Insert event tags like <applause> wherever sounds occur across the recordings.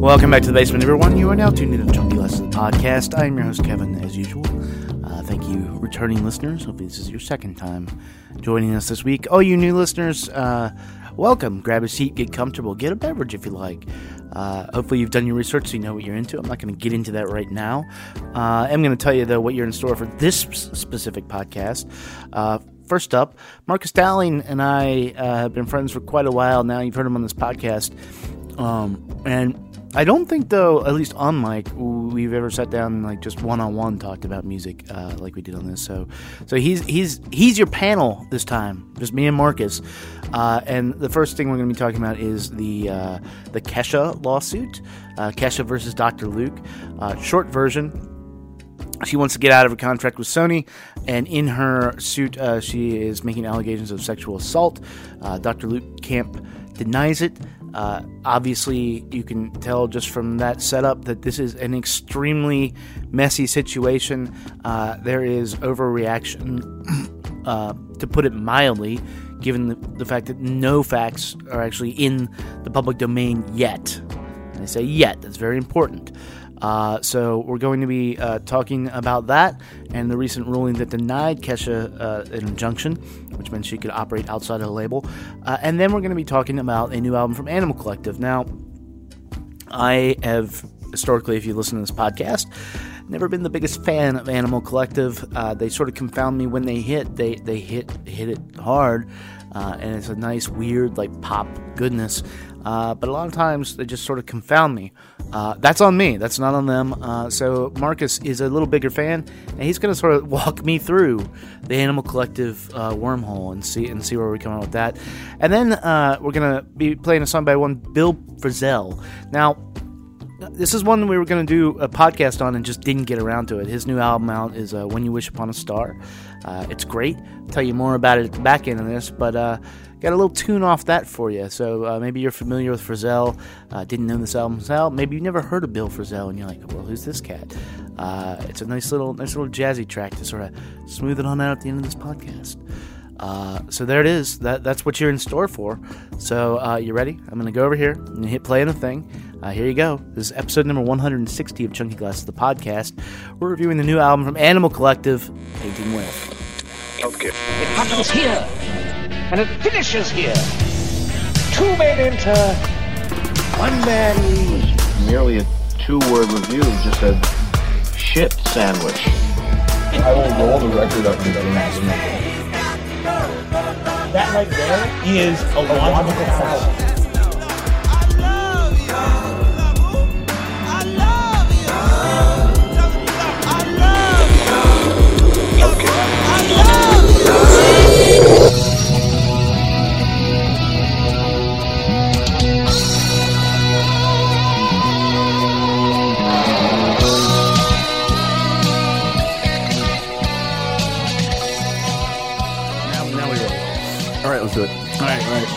Welcome back to the basement, everyone. You are now tuned into the Chunky Glasses podcast. I am your host, Kevin, as usual. Uh, thank you, returning listeners. Hopefully, this is your second time joining us this week. Oh, you new listeners, uh, welcome. Grab a seat, get comfortable, get a beverage if you like. Uh, hopefully, you've done your research so you know what you're into. I'm not going to get into that right now. Uh, I'm going to tell you, though, what you're in store for this specific podcast. Uh, first up, Marcus Dowling and I uh, have been friends for quite a while now. You've heard him on this podcast. Um, and I don't think, though, at least on mic, we've ever sat down and like just one on one talked about music uh, like we did on this. So, so he's he's he's your panel this time, just me and Marcus. Uh, and the first thing we're going to be talking about is the uh, the Kesha lawsuit, uh, Kesha versus Dr. Luke. Uh, short version. She wants to get out of her contract with Sony, and in her suit, uh, she is making allegations of sexual assault. Dr. Luke Camp denies it. Uh, obviously, you can tell just from that setup that this is an extremely messy situation. Uh, there is overreaction, <clears throat> uh, to put it mildly, given the, the, fact that no facts are actually in the public domain yet. And I say yet, that's very important. Uh, so we're going to be uh, talking about that and the recent ruling that denied Kesha uh, an injunction, which meant she could operate outside of the label. Uh, and then we're going to be talking about a new album from Animal Collective. Now, I have historically, if you listen to this podcast, never been the biggest fan of Animal Collective. Uh, they sort of confound me when they hit. They they hit hit it hard, uh, and it's a nice weird like pop goodness. Uh, but a lot of times they just sort of confound me. Uh, that's on me. That's not on them. Uh, so Marcus is a little bigger fan, and he's going to sort of <laughs> walk me through the Animal Collective uh, wormhole and see and see where we come out with that. And then uh, we're going to be playing a song by one Bill Frisell. Now. This is one we were going to do a podcast on and just didn't get around to it. His new album out is When You Wish Upon a Star. it's great. I'll tell you more about it at the back end of this, but Got a little tune off that for you. So uh, maybe you're familiar with Frisell, uh, didn't know this album's out. Maybe you never heard of Bill Frisell, and you're like, well, who's this cat? Uh, it's a nice little, nice little jazzy track to sort of smooth it on out at the end of this podcast. Uh, so there it is. That that's what you're in store for. So uh, you ready? I'm gonna go over here and hit play on the thing. Uh, here you go. This is episode number 160 of Chunky Glasses, the podcast. We're reviewing the new album from Animal Collective, Painting With. Okay. It happens here and it finishes here. Two men enter, one man leaves. Merely a two-word review just a shit sandwich. I will roll the record up to the maximum. That right there is a logical fallacy.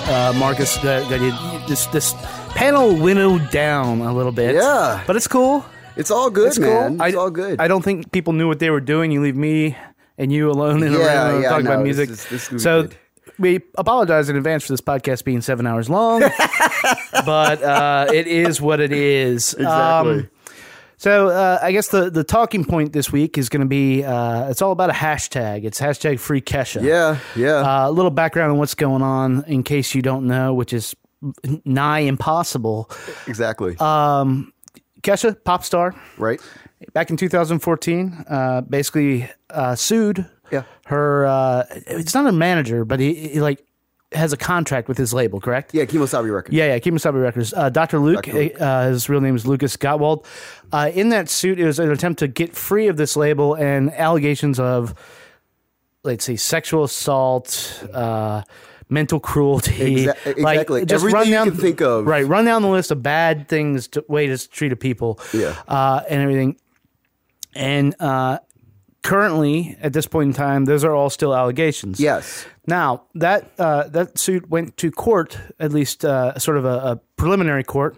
Uh, Marcus, got, got this this panel winnowed down a little bit. Yeah, but it's cool. It's all good, it's man. Cool. It's I, all good. I don't think people knew what they were doing. You leave me and you alone in a yeah, room yeah, talking no, about music. This, this, this so we apologize in advance for this podcast being seven hours long, <laughs> but uh, it is what it is. Exactly. Um, so uh, I guess the, the talking point this week is going to be uh, it's all about a hashtag. It's hashtag free Kesha. Yeah, yeah. Uh, a little background on what's going on in case you don't know, which is nigh impossible. Exactly. Um, Kesha, pop star, right? Back in 2014, uh, basically uh, sued. Yeah. Her. Uh, it's not a manager, but he, he like has a contract with his label, correct? Yeah, Kemosabe Records. Yeah, yeah, Kemosabe Records. Uh, Dr. Luke, Dr. Luke. Uh, his real name is Lucas Gottwald. Uh, in that suit, it was an attempt to get free of this label and allegations of, let's see, sexual assault, uh, mental cruelty. Exa- exactly. Like, just Everything run down, you can think of. Right, run down the list of bad things, to, ways to treat a people, yeah, uh, and everything. And uh, currently, at this point in time, those are all still allegations. Yes. Now that uh, that suit went to court, at least uh, sort of a, a preliminary court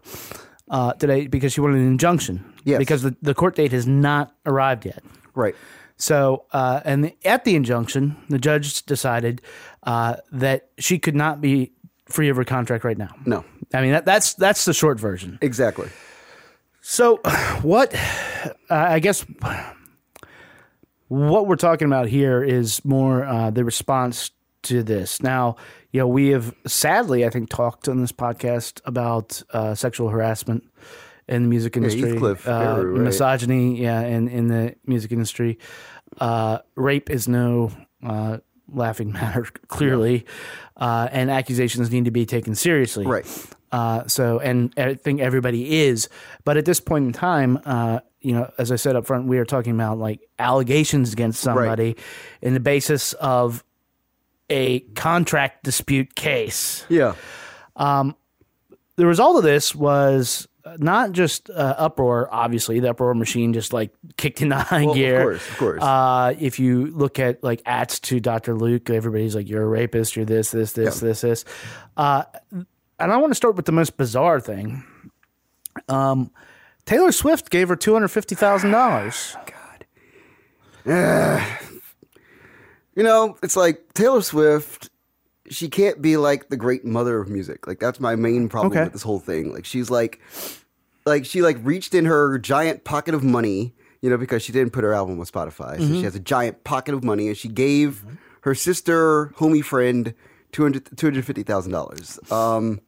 uh, today, because she wanted an injunction. Yes. Because the, the court date has not arrived yet. Right. So, uh, and the, at the injunction, the judge decided uh, that she could not be free of her contract right now. No. I mean that, that's that's the short version. Exactly. So, <sighs> what uh, I guess what we're talking about here is more uh, the response to this. Now, you know, we have sadly, I think, talked on this podcast about uh, sexual harassment in the music industry, Heathcliff, uh, right. misogyny, yeah, in in the music industry. Uh, rape is no uh, laughing <laughs> matter, clearly, uh, and accusations need to be taken seriously. Right. Uh, so, and I think everybody is, but at this point in time, uh, you know, as I said up front, we are talking about like allegations against somebody in the basis of a contract dispute case. Yeah. Um, the result of this was not just uh, uproar. Obviously, the uproar machine just like kicked into high Well, of gear. course, of course. Uh, if you look at like ads to Dr. Luke, everybody's like, "You're a rapist. You're this, this, this, this, this." Uh, and I want to start with the most bizarre thing. Um, Taylor Swift gave her two hundred fifty thousand dollars. God. You know, it's like Taylor Swift. She can't be like the great mother of music. Like that's my main problem Okay. with this whole thing. Like she's like, like she like reached in her giant pocket of money. You know, because she didn't put her album on Spotify, so she has a giant pocket of money, and she gave her sister, homie friend, two hundred two hundred fifty thousand dollars. Um,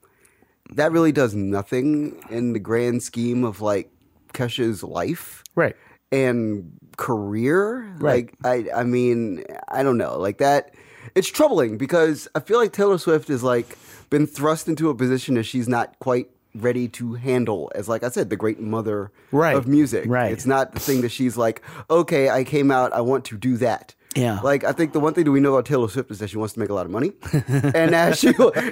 that really does nothing in the grand scheme of like Kesha's life Right. and career. Right. Like I I mean, I don't know. Like that it's troubling because I feel like Taylor Swift is like been thrust into a position that she's not quite ready to handle as like I said, the great mother Right. of music. Right. It's not the thing that she's like, okay, I came out, I want to do that. Yeah. Like I think the one thing that we know about Taylor Swift is that she wants to make a lot of money, <laughs> and that she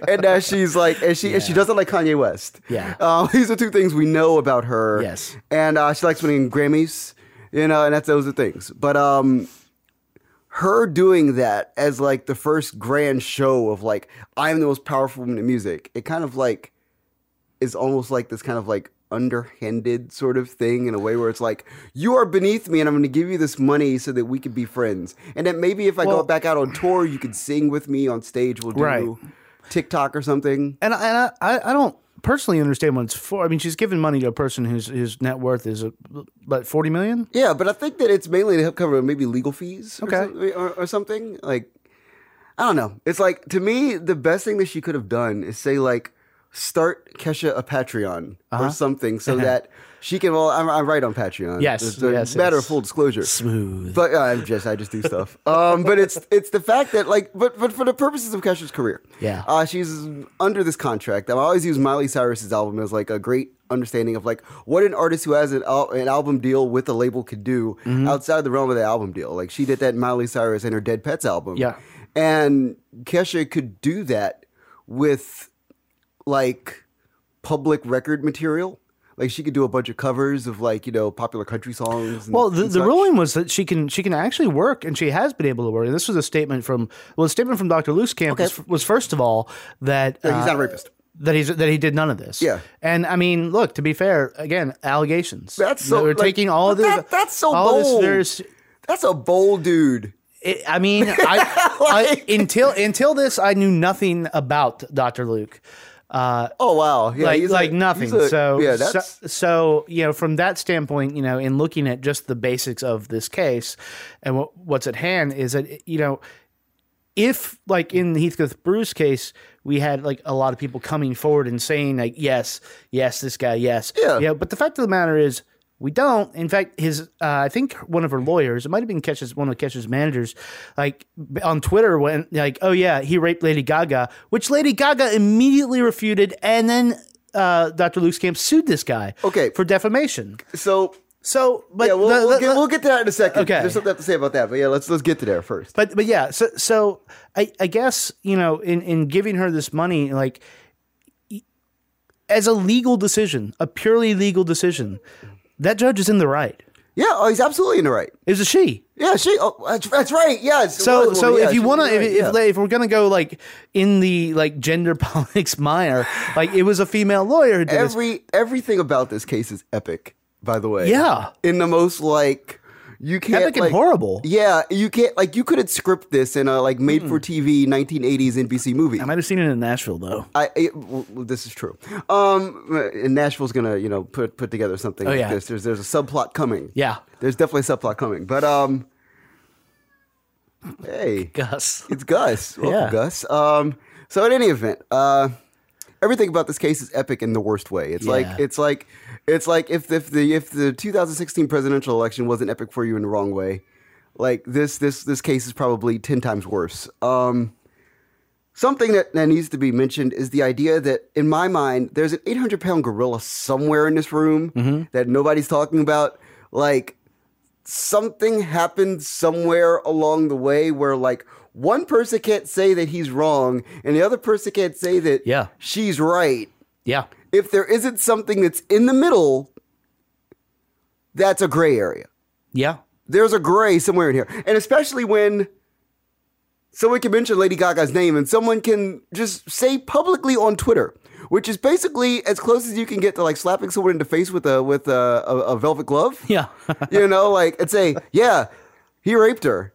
and that she's like and she and she doesn't like Kanye West. Yeah. um, <laughs> these are two things we know about her. Yes. and uh, she likes winning Grammys, you know, and that's those are things. But um, her doing that as like the first grand show of like I'm the most powerful woman in music, it kind of like is almost like this kind of like underhanded sort of thing in a way where it's like you are beneath me and I'm going to give you this money so that we could be friends. And then maybe if I Well- go back out on tour, you could sing with me on stage. We'll do Right. TikTok or something. And I- and I, I don't personally understand what it's for. I mean, she's giving money to a person whose whose net worth is about forty million. Yeah, but I think that it's mainly to help cover maybe legal fees or, Okay. some- or, or something. Like, I don't know. It's like, to me, the best thing that she could have done is say, like, start Kesha a Patreon Uh-huh. or something so that she can, well, I'm, I'm right on Patreon. Yes, It's a yes, matter yes. of full disclosure. Smooth. But uh, I'm just, I just do stuff. <laughs> Um, but it's it's the fact that like, but but for the purposes of Kesha's career, Yeah. uh, she's under this contract. I always use Miley Cyrus's album as like a great understanding of like what an artist who has an, al- an album deal with a label could do Mm-hmm. outside the realm of the album deal. Like she did that Miley Cyrus and her Dead Petz album. Yeah. and Kesha could do that with like public record material. Like she could do a bunch of covers of like you know popular country songs. And, Well, the, the ruling was that she can she can actually work, and she has been able to work. And this was a statement from well, a statement from Dr. Luke's camp was, was first of all that he's not a uh, rapist. That he's that he did none of this. Yeah. and I mean, look to be fair, again, allegations. That's so- We're like, taking all of this. that- that's so bold. This, That's a bold dude. it, I mean, <laughs> I, I until until this, I knew nothing about Dr. Luke. Uh, Oh wow, yeah, like like a- nothing. a- so yeah, so, that's so you know from that standpoint, you know, in looking at just the basics of this case and what, what's at hand is that you know if like in the Heathcliff Bruce case, we had like a lot of people coming forward and saying like yes, yes, this guy, yes, Yeah. But the fact of the matter is. We don't. In fact, his uh, I think one of her lawyers, it might have been Kesha's one of Kesha's managers, like on Twitter went like, "Oh yeah, he raped Lady Gaga," which Lady Gaga immediately refuted, and then uh, Dr. Luke's camp sued this guy, Okay. for defamation. so. So, but Yeah, we'll, the- we'll, get, we'll get to that in a second. Okay. There's something to say about that, but yeah, let's let's get to there first. But but yeah, so so I I guess you know in in giving her this money like as a legal decision, a purely legal decision, that judge is in the right. Yeah, oh, he's absolutely in the right. It was a she. Yeah, she. Oh, that's, that's right. Yes. So was so. Yeah, if you want to if, right, if, yeah. if we're gonna go like in the like gender <laughs> politics minor, like it was a female lawyer who did this. every everything about this case is epic. By the way, Yeah. in the most like you can't Epic and like, horrible. Yeah, you can't like you couldn't script this in a like made for TV 1980s NBC movie. I might have seen it in Nashville though. I, it, well, this is true. Um, and Nashville's gonna, you know, put put together something Oh, like yeah. this. There's there's a subplot coming. Yeah. there's definitely a subplot coming. But um, hey, Gus. it's Gus. <laughs> Welcome, Yeah. Gus. Um, so in any event, uh, everything about this case is epic in the worst way. It's like it's like it's like if if the if the 2016 presidential election wasn't epic for you in the wrong way, like this this this case is probably ten times worse. Um, something that, that needs to be mentioned is the idea that in my mind there's an 800 pound gorilla somewhere in this room Mm-hmm. that nobody's talking about. Like something happened somewhere along the way where like one person can't say that he's wrong and the other person can't say that Yeah. she's right. Yeah. If there isn't something that's in the middle, that's a gray area. Yeah. There's a gray somewhere in here. And especially when someone can mention Lady Gaga's name and someone can just say publicly on Twitter, which is basically as close as you can get to like slapping someone in the face with a with a, a, a velvet glove. Yeah. <laughs> you know, like and say, yeah, he raped her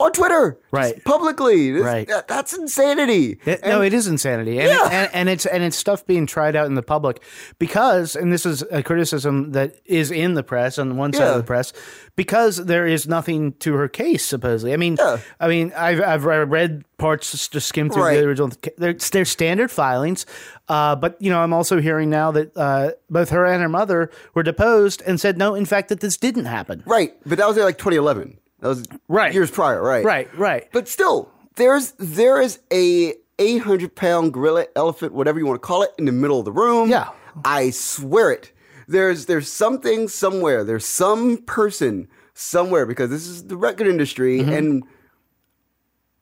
on Twitter, Right. Publicly, This- Right. that- that's insanity. It- no, it is insanity, and, Yeah. and and it's and it's stuff being tried out in the public because, and this is a criticism that is in the press on one side Yeah. of the press because there is nothing to her case supposedly. I mean, Yeah. I mean, I've I've read parts just to skim through Right. the original. They're, they're standard filings, uh, but you know, I'm also hearing now that uh, both her and her mother were deposed and said no, in fact, that this didn't happen. Right, but that was like 2011. That was Right. years prior. Right, Right, right. But still, there's there is a 800 pound gorilla, elephant, whatever you want to call it, in the middle of the room. Yeah. I swear it. There's there's something somewhere. There's some person somewhere because this is the record industry Mm-hmm. and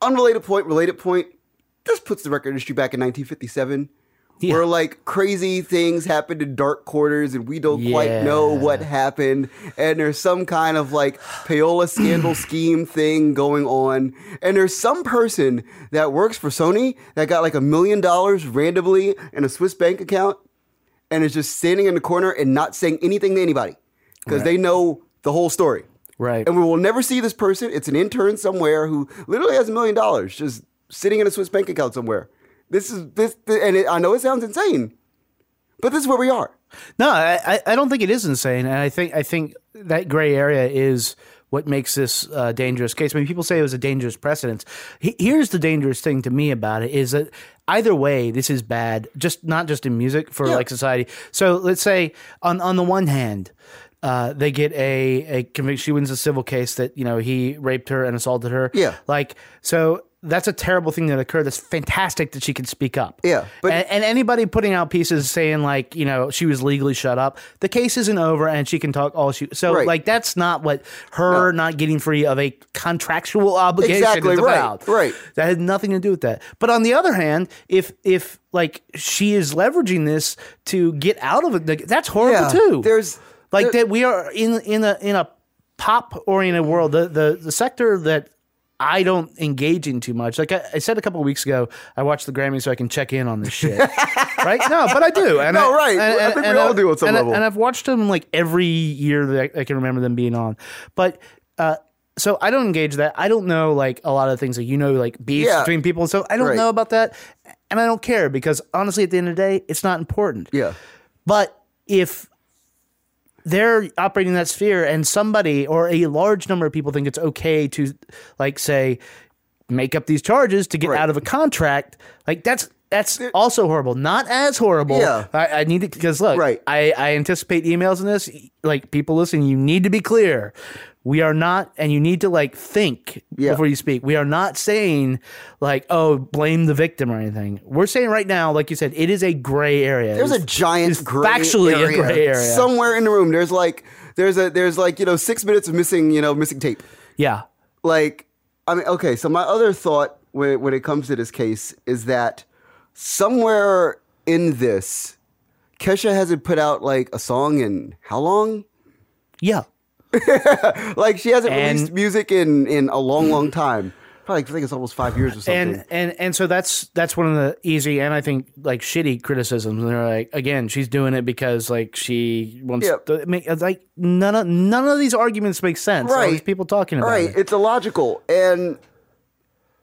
unrelated point, related point. This puts the record industry back in 1957. Yeah. Where like crazy things happened in dark quarters and we don't quite know what happened. And there's some kind of like payola scandal <clears throat> scheme thing going on. And there's some person that works for Sony that got like a million dollars randomly in a Swiss bank account and is just standing in the corner and not saying anything to anybody because they know the whole story. Right. And we will never see this person. It's an intern somewhere who literally has a million dollars just sitting in a Swiss bank account somewhere. This is this, and it, I know it sounds insane, but this is where we are. No, I, I- don't think it is insane, and I think I think that gray area is what makes this a dangerous case. I mean, people say it was a dangerous precedent. He- Here's the dangerous thing to me about it is that either way, this is bad. Just not just in music for Yeah. like society. So let's say on on the one hand. Uh, they get a, a conviction. She wins a civil case that you know he raped her and assaulted her. Yeah. like so that's a terrible thing that occurred. That's fantastic that she could speak up. Yeah, but- and, and anybody putting out pieces saying like you know she was legally shut up the case isn't over and she can talk all she so Right. like that's not what her not getting free of a contractual obligation Exactly, is right, about right. that had nothing to do with that but on the other hand if if like she is leveraging this to get out of it that's horrible Yeah, too there's- like there- that we are in in a in a pop oriented world the, the the sector that I don't engage in too much. Like I, I said a couple of weeks ago, I watched the Grammys so I can check in on this shit. <laughs> right? No, but I do. And No, I, right. And, I think we all do at some and I- level. and I've watched them like every year that I, I can remember them being on. But uh, so I don't engage that. I don't know like a lot of things that you know, like beefs Yeah. between people. So I don't Right. know about that, and I don't care because honestly, at the end of the day, it's not important. Yeah. But if they're operating that sphere and somebody or a large number of people think it's okay to like say make up these charges to get Right. out of a contract like that's that's also horrible not as horrible Yeah. i, I need to because look Right. I, I anticipate emails in this like people listening you need to be clear we are not and you need to like think Yeah. before you speak we are not saying like oh blame the victim or anything we're saying right now like you said it is a gray area There's a giant it's gray factually area a gray area somewhere in the room. There's like there's a there's like you know six minutes of missing you know missing tape. yeah like I mean, okay. So my other thought when when it comes to this case is that somewhere in this, Kesha hasn't put out like a song in how long? yeah <laughs> Like she hasn't And- released music in in a long, long time. Probably I think it's almost five years or something. and and and so that's that's one of the easy and I think like shitty criticisms. And they're like, again, she's doing it because like she wants Yeah. to make like none of none of these arguments make sense. All Right. these people talking about right, it. it's illogical. And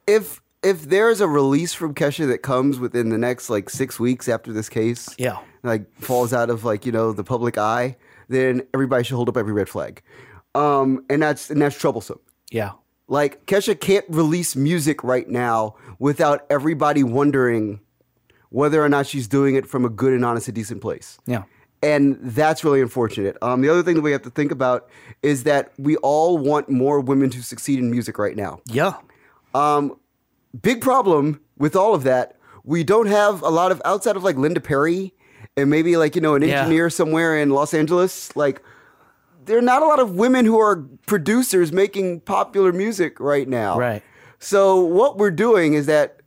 if if there's a release from Kesha that comes within the next like six weeks after this case, Yeah. Like falls out of like you know the public eye, then everybody should hold up every red flag, um, and that's and that's troublesome. Yeah. Like Kesha can't release music right now without everybody wondering whether or not she's doing it from a good and honest and decent place. Yeah. And that's really unfortunate. Um, the other thing that we have to think about is that we all want more women to succeed in music right now. Yeah. Um, Big problem with all of that, we don't have a lot of outside of like Linda Perry and maybe like, you know, an Yeah. engineer somewhere in Los Angeles. Like, there are not a lot of women who are producers making popular music right now. Right. So what we're doing is that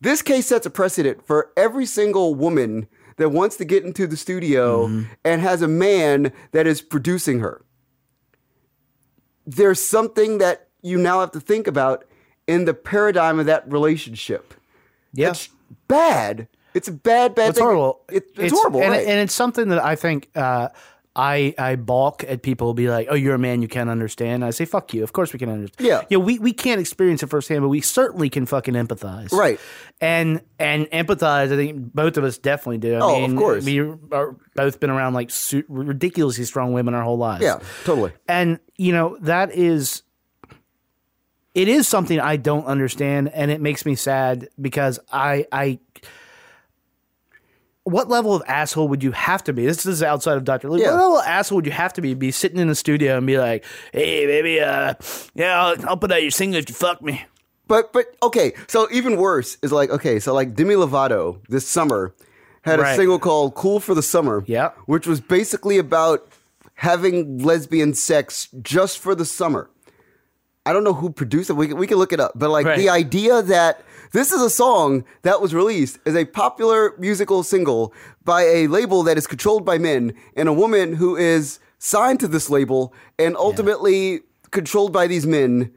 this case sets a precedent for every single woman that wants to get into the studio mm-hmm. and has a man that is producing her. There's something that you now have to think about in the paradigm of that relationship. Yeah. It's bad. It's a bad, bad It's thing. horrible. It- it's, horrible, and, right? and it's something that I think uh, I I balk at people be like, "Oh, you're a man, you can't understand." I say, "Fuck you." Of course we can understand. Yeah. yeah. We we can't experience it firsthand, but we certainly can fucking empathize. Right. And and empathize. I think both of us definitely do. I Oh, of course. We are both been around like su- ridiculously strong women our whole lives. yeah, totally. And you know that is it is something I don't understand and it makes me sad because I I what level of asshole would you have to be? This is outside of Dr. Luke. Yeah. What level of asshole would you have to be? Be sitting in the studio and be like, "Hey, baby, uh, yeah, I'll, I'll put out your single if you fuck me." But but okay, so even worse is like okay, so like Demi Lovato this summer had a single called "Cool for the Summer," Yeah. which was basically about having lesbian sex just for the summer. I don't know who produced it. We can, we can look it up, but like Right. the idea that this is a song that was released as a popular musical single by a label that is controlled by men and a woman who is signed to this label and ultimately controlled by these men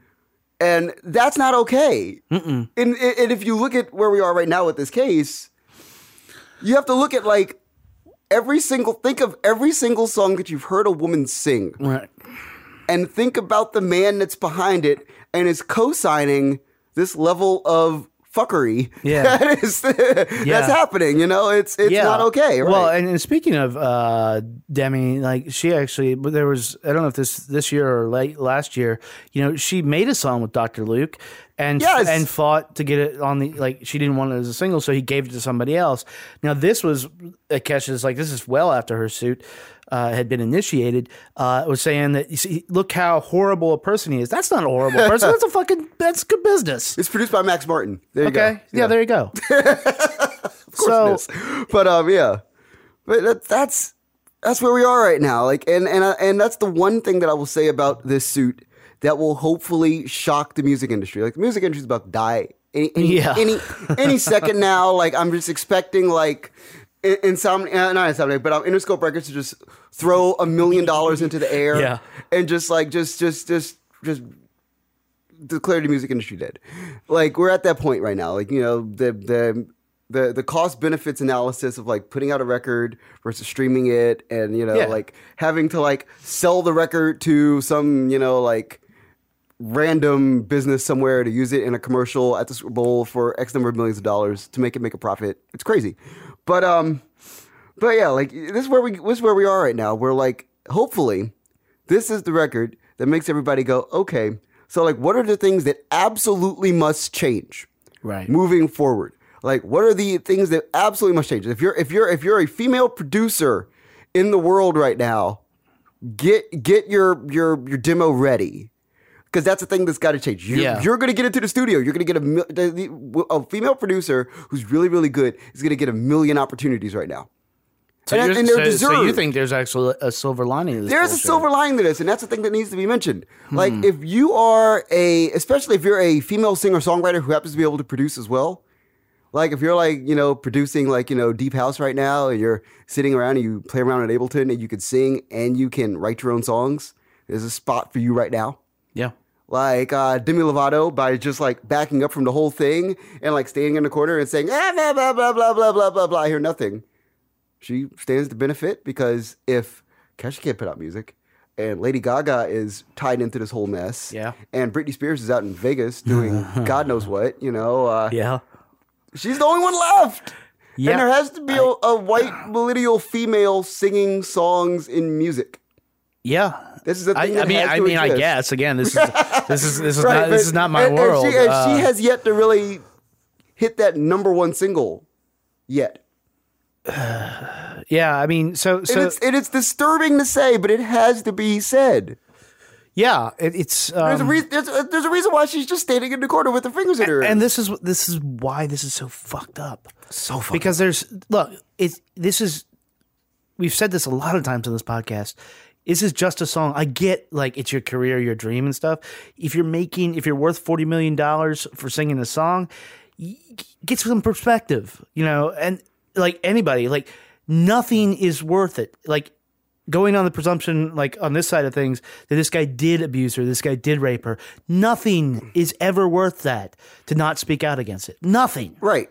and that's not okay. And, and if you look at where we are right now with this case, you have to look at like every single think of every single song that you've heard a woman sing, Right. and think about the man that's behind it and is co-signing this level of fuckery. Yeah. <laughs> that is <laughs> Yeah. that's happening. You know, it's it's not okay. Right? Well, and, and speaking of uh, Demi, like she actually, but there was I don't know if this this year or late last year, you know, she made a song with Dr. Luke, and Yes. and fought to get it on the like she didn't want it as a single, so he gave it to somebody else. Now this was uh, Kesha's like this is well after her suit. Uh, had been initiated, uh, was saying that you see, look how horrible a person he is. That's not a horrible <laughs> person. That's a fucking that's good business. it's produced by Max Martin. There you Okay, go. yeah, there you go. <laughs> Of course so it is. But um, yeah, but that, that's that's where we are right now. Like, and and uh, and that's the one thing that I will say about this suit that will hopefully shock the music industry. Like, the music industry is about to die any any Yeah. any, any second <laughs> now. Like, I'm just expecting like. In- Insomnia, uh, not Insomnia, but um, Interscope Records to just throw a million dollars into the air, Yeah. and just like just just just just declare the music industry dead. Like we're at that point right now. Like you know the the the the cost benefits analysis of like putting out a record versus streaming it, and you know Yeah. like having to like sell the record to some you know like random business somewhere to use it in a commercial at the Super Bowl for X number of millions of dollars to make it make a profit. It's crazy, but um, but yeah, like this is where we this is where we are right now. We're like hopefully this is the record that makes everybody go okay. So like, what are the things that absolutely must change? Right. moving forward. Like, what are the things that absolutely must change? If you're if you're if you're a female producer in the world right now, get get your your your demo ready. Because that's the thing that's got to change. You're, Yeah. you're going to get into the studio. You're going to get a, mil- the, the, a female producer who's really, really good is going to get a million opportunities right now. So, And- and they're so- so you think there's actually a silver lining? To this There's a silver lining to this, and that's the thing that needs to be mentioned. Hmm. Like, if you are a, especially if you're a female singer songwriter who happens to be able to produce as well, like if you're like, you know, producing like, you know, Deep House right now, and you're sitting around and you play around at Ableton and you can sing and you can write your own songs, there's a spot for you right now. Yeah. Like uh, Demi Lovato by just like backing up from the whole thing and like standing in the corner and saying ah, blah blah blah blah blah blah blah blah. I hear nothing. She stands to benefit because if Kesha can't put out music, and Lady Gaga is tied into this whole mess, Yeah. and Britney Spears is out in Vegas doing <laughs> God knows what, you know, uh, Yeah. she's the only one left. Yeah. And there has to be a, a white millennial female singing songs in music. Yeah. This is a I, thing I that mean, I mean, I guess again, this is <laughs> this is this is Right, not this is not my and- and world. she, and Uh, she has yet to really hit that number one single yet. <sighs> yeah, I mean, so And, so it's, and it's disturbing to say, but it has to be said. yeah, it, it's There's, a um, reason, there's, a, there's a reason why she's just standing in the corner with her fingers in her. and this is this is why this is so fucked up. so fucking because there's look it's this is we've said this a lot of times on this podcast this is just a song. I get like it's your career your dream and stuff. If you're making if you're worth 40 million dollars for singing a song y- get some perspective you know and like anybody like nothing is worth it. Like going on the presumption like on this side of things that this guy did abuse her this guy did rape her. Nothing is ever worth that to not speak out against it. Nothing. Right.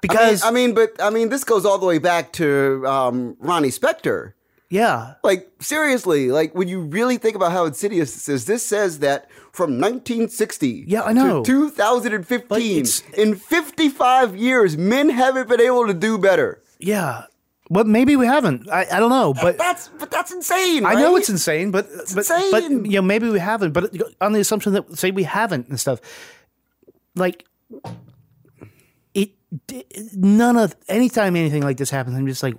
because I mean, but I mean, this goes all the way back to um, Ronnie Spector. Yeah Like seriously, like when you really think about how insidious this is, this says that from 1960 Yeah, I know. to 2015, But it's- in 55 years, men haven't been able to do better. Yeah. Well, maybe we haven't. I, I don't know, but That's but that's insane. I know it's insane. But but insane. but you know maybe we haven't. But on the assumption that say we haven't and stuff, like None of anytime anything like this happens, I'm just like,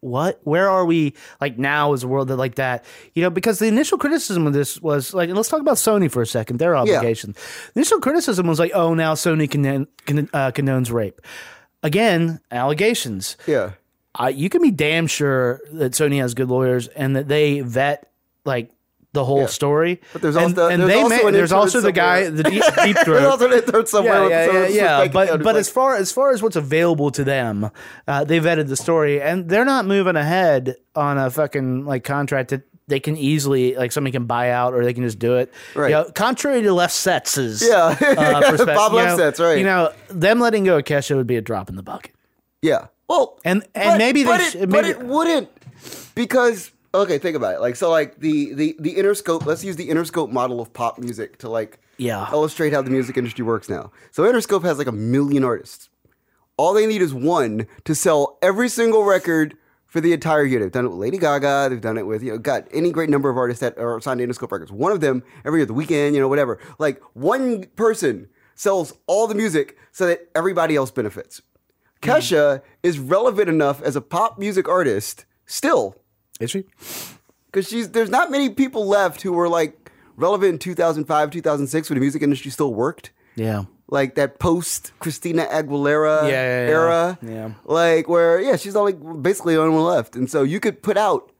what? Where are we? Like now is a world that like that, you know? Because the initial criticism of this was like, let's talk about Sony for a second. Their obligations. The initial criticism was like, oh, now Sony condone, con, uh, condones rape. Again, allegations. Yeah. uh, you can be damn sure that Sony has good lawyers and that they vet like the whole Yeah. story. But there's and, also- and there's they also may- there's also the guy, the deep, deep <laughs> There's also an intern somewhere. Yeah, yeah, yeah, yeah. But but like, as far as far as what's available to them, uh, they vetted the story and they're not moving ahead on a fucking like contract that they can easily like somebody can buy out or they can just do it. Right. You know, contrary to Lefsetz' is Yeah. uh, <laughs> Bob Left know, Lefsetz, right. You know, them letting go of Kesha would be a drop in the bucket. Yeah. Well, And- and maybe they but, sh- it, maybe- but it wouldn't because okay, think about it. Like so, like the the the Interscope. Let's use the Interscope model of pop music to like Yeah. illustrate how the music industry works now. So Interscope has like a million artists. All they need is one to sell every single record for the entire year. They've done it with Lady Gaga. They've done it with you know, got any great number of artists that are signed to Interscope Records. One of them every year, the Weeknd, you know, whatever. Like one person sells all the music so that everybody else benefits. Mm-hmm. Kesha is relevant enough as a pop music artist still Is she? because she's there's not many people left who were like relevant in 2005 2006 when the music industry still worked Yeah. like that post Christina Aguilera Yeah, yeah, yeah. era Yeah. like where yeah she's only basically the only one left and so you could put out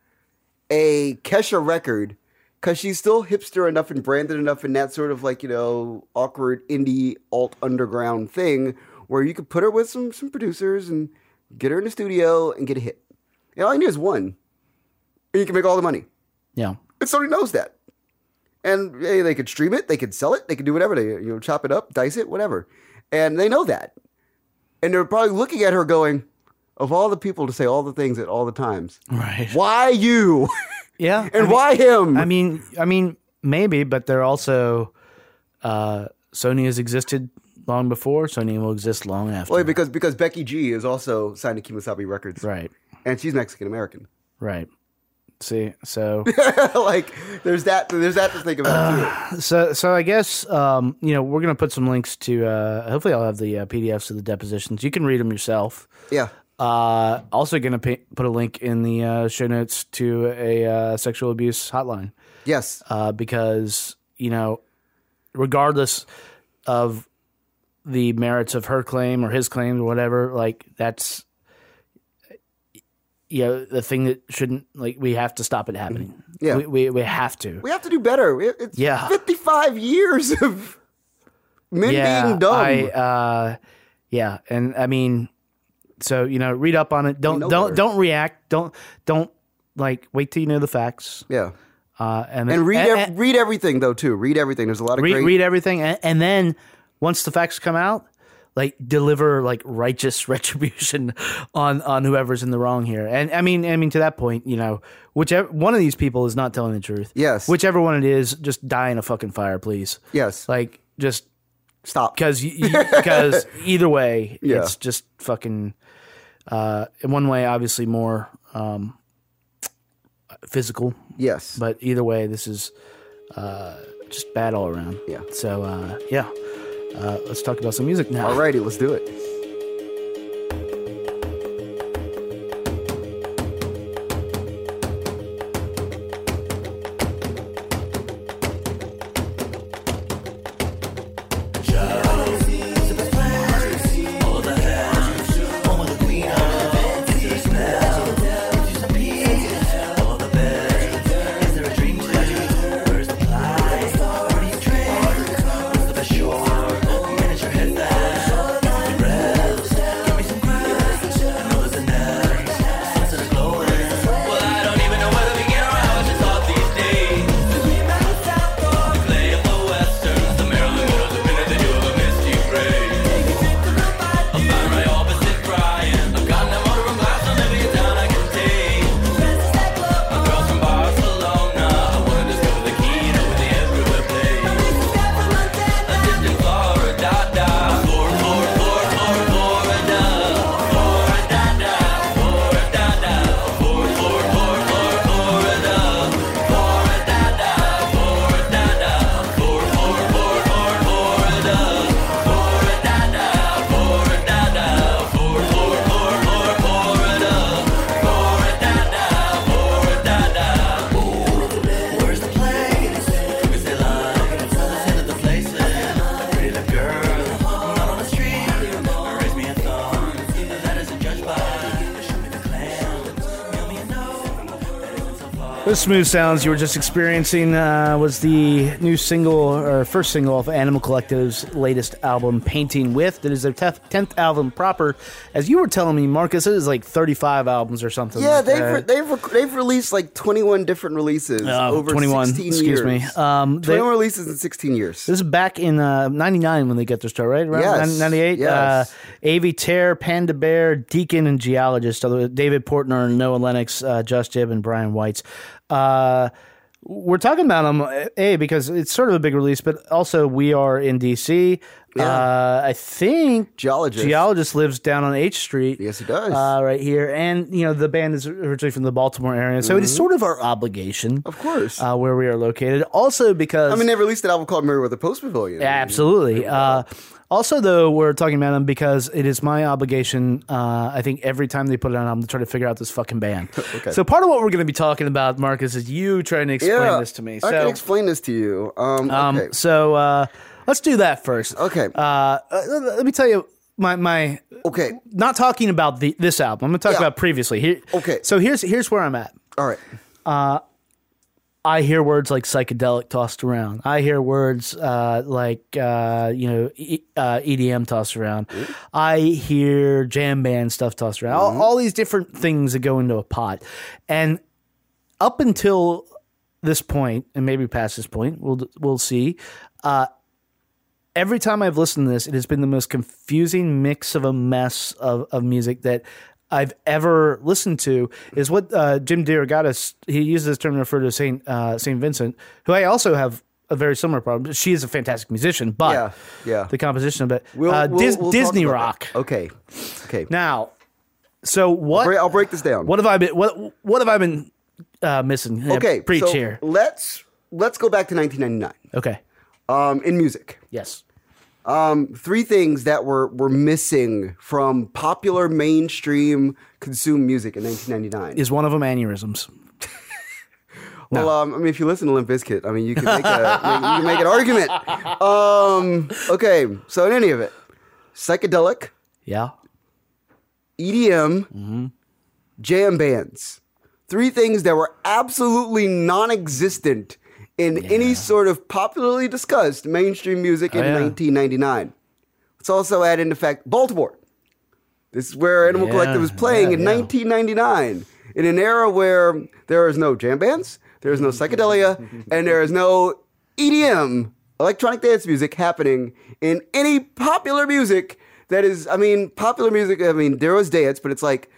a Kesha record because she's still hipster enough and branded enough in that sort of like you know awkward indie alt underground thing where you could put her with some some producers and get her in the studio and get a hit and all you need is one and you can make all the money Yeah. and Sony knows that. And hey, they could stream it, they could sell it, they could do whatever. They you know chop it up, dice it, whatever. And they know that. And they're probably looking at her going, of all the people to say all the things at all the times, Right. why you? <laughs> Yeah. and I mean, why him? I mean, I mean, maybe, but they're also uh, Sony has existed long before. Sony will exist long after. well, because because Becky G is also signed to Kemosabe Records, right. and she's Mexican American. Right. See, so <laughs> like there's that there's that to think about too. so so I guess um, you know we're gonna put some links to. Uh, hopefully, I'll have the uh, PDFs of the depositions. You can read them yourself. Yeah. Uh, also, to put a link in the uh, show notes to a uh, sexual abuse hotline Yes. uh, because you know, regardless of the merits of her claim or his claim or whatever, like that's you know the thing that shouldn't like we have to stop it happening. Yeah. we we, we have to. we have to do better. It's Yeah. 55 years of men being dumb. I, uh, yeah, and I mean, so you know, read up on it. Don't don't better. don't react. Don't don't like wait till you know the facts. yeah. Uh, and And read and- ev- read everything though too. Read everything. There's a lot of read, great. read everything, and, and then once the facts come out, like deliver like righteous <laughs> retribution on on whoever's in the wrong here. And I mean, I mean to that point, you know, whichever one of these people is not telling the truth. Yes. whichever one it is, just die in a fucking fire, please. yes. Like just Stop. because because <laughs> either way, Yeah. it's just fucking. Uh, in one way, obviously more um, physical, Yes. but either way, this is uh, just bad all around. Yeah. So uh, yeah, uh, let's talk about some music now. Alrighty, let's do it. Smooth sounds you were just experiencing uh, was the new single or first single of Animal Collective's latest album, Painting With. That is their tenth album proper. As you were telling me, Marcus, it is like thirty-five albums or something. Yeah, like they've re- they've rec- they've released like 21 different releases Uh, over 21, 16 excuse years. me. Um, they- 21 releases in 16 years. This is back in uh, 99 when they get their start, right? Around Yes, 98? yes. Uh, Avey Tare, Panda Bear, Deacon, and Geologist. David Portner, Noah Lennox, uh, Josh Gibb, and Brian Weitz. Uh, we're talking about them, A, because it's sort of a big release, but also we are in D.C. Uh, I think Geologist. Geologist lives down on H Street. Yes, he does. Uh, right here. And, you know, the band is originally from the Baltimore area. So it is sort of our obligation. Mm-hmm. Of course. Uh, where we are located. Also because. I mean, they released an album called Merriweather Post Pavilion. Yeah, absolutely. Uh, also, though, we're talking about them because it is my obligation. Uh, I think every time they put it on, I'm to try to figure out this fucking band. <laughs> okay. So part of what we're going to be talking about, Marcus, is you trying to explain Yeah, this to me. So, I can explain this to you. Um, um, okay. so uh, let's do that first. Okay. Uh, uh, let me tell you my my. Okay. Not talking about the this album. I'm going to talk Yeah. about previously. Here, Okay. So here's here's where I'm at. All right. I hear words like psychedelic tossed around. I hear words uh, like uh, you know e- uh, EDM tossed around. I hear jam band stuff tossed around. All, all these different things that go into a pot, and up until this point, and maybe past this point, we'll we'll see. Uh, every time I've listened to this, it has been the most confusing mix of a mess of, of music that I've ever listened to. Is what uh, Jim DeRogatis he uses this term to refer to Saint uh, Saint Vincent, who I also have a very similar problem. She is a fantastic musician, but Yeah, yeah. the composition of it, We'll- uh, we'll- Dis- we'll Disney rock. that. Okay. Okay. Now, so what? Bre- I'll break this down. What have I been? What What have I been uh, missing? Yeah, okay. preach so here. Let's let's go back to 1999. Okay. Um, in music, Yes. Um, three things that were were missing from popular mainstream consumed music in 1999. Is one of them aneurysms? <laughs> Well, um, I mean, if you listen to Limp Bizkit, I mean, you can make, a, make- you can make an argument. Um, okay, so in any of it, psychedelic, Yeah. EDM, jam bands, three things that were absolutely non-existent in any sort of popularly discussed mainstream music oh, in Oh, yeah. 1999. Let's also add in the fact Baltimore. This is where Animal Yeah, Collective was playing yeah, in yeah. 1999. in an era where there is no jam bands, there is no psychedelia, <laughs> and there is no EDM, electronic dance music happening in any popular music that is, I mean, popular music, I mean, there was dance, but it's like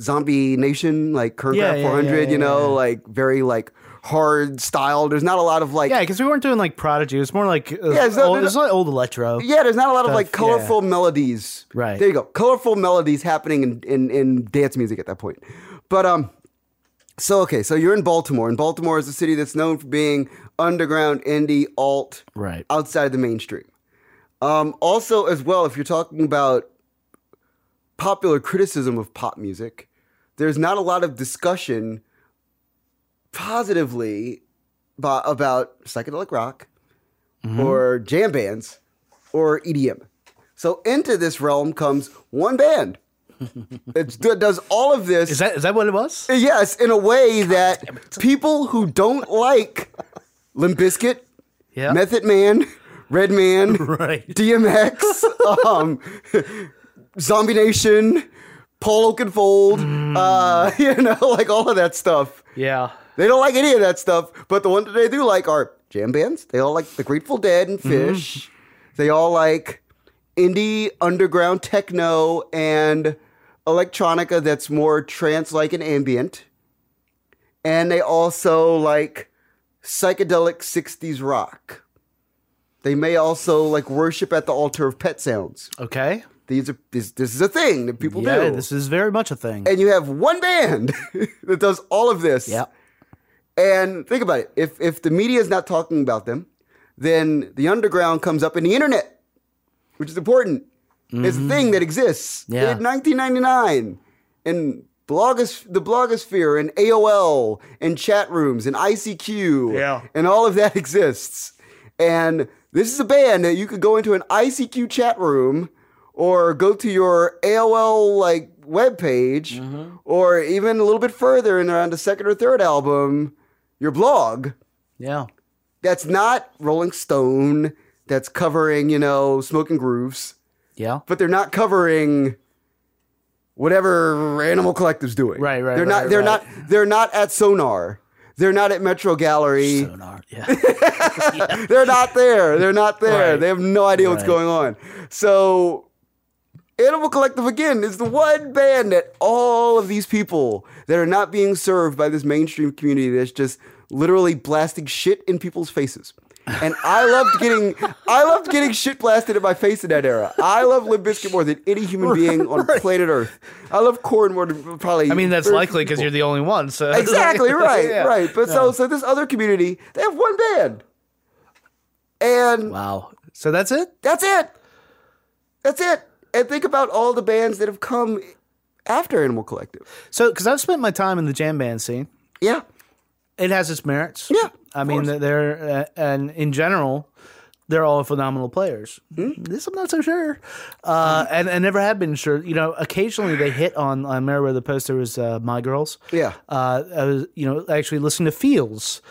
Zombie Nation, like Kern Yeah, Craft yeah, 400, yeah, you know, yeah. like very like hard style. There's not a lot of like Yeah, because we weren't doing like Prodigy. It was more like uh, Yeah, it's not- old, it's like old electro. Yeah, there's not a lot of like colorful melodies. Right. There you go. Colorful melodies happening in, in, in dance music at that point. But um so okay, so you're in Baltimore, and Baltimore is a city that's known for being underground, indie, alt, Right. outside the mainstream. Um, also, as well, if you're talking about popular criticism of pop music, there's not a lot of discussion positively about, about psychedelic rock or jam bands or EDM. So into this realm comes one band. <laughs> it does all of this. Is that is that what it was? Yes, in a way that people who don't like Limp Bizkit, Yeah. Method Man, Red Man, <laughs> Right. DMX, <laughs> um, Zombie Nation, Paul Oakenfold, uh, you know, like all of that stuff. Yeah. They don't like any of that stuff, but the ones that they do like are jam bands. They all like the Grateful Dead and mm-hmm. Phish. They all like indie underground techno and electronica that's more trance like and ambient. And they also like psychedelic 60s rock. They may also like worship at the altar of pet sounds. Okay. These are this, this is a thing that people yeah, do. this is very much a thing. and you have one band <laughs> that does all of this. yeah. And think about it. If if the media is not talking about them, then the underground comes up in the internet, which is important. It's a thing that exists. Mm-hmm. Yeah. In 1999, and blogos the blogosphere and AOL and chat rooms and ICQ. Yeah. And all of that <laughs> exists. And this is a band that you could go into an ICQ chat room or go to your AOL like webpage Mm-hmm. or even a little bit further and around the second or third album, your blog. Yeah. That's not Rolling Stone. That's covering, you know, Smoking Grooves, Yeah. but they're not covering whatever Animal Collective's doing. Right, right, They're not. they're right. not. They're not at Sonar. They're not at Metro Gallery. Sonar. Yeah. <laughs> They're not there. They're not there. Right. They have no idea what's going on. So, Animal Collective again is the one band that all of these people that are not being served by this mainstream community that's just literally blasting shit in people's faces. And I loved getting <laughs> I loved getting shit blasted in my face in that era. I love Limp Bizkit more than any human being on planet Earth. I love Korn more than probably. I mean, that's likely because you're the only one. So exactly <laughs> right, Yeah. right. But so so this other community, they have one band, and Wow. So that's it. that's it. That's it. And think about all the bands that have come after Animal Collective. So because I've spent my time in the jam band scene, Yeah. it has its merits. Yeah, I mean, course. they're uh, and in general, they're all phenomenal players. Hmm? This I'm not so sure, uh, and and never have been sure. You know, occasionally they hit on. I remember where the poster was uh, "My Girls." Yeah. uh, I was you know actually listening to Feels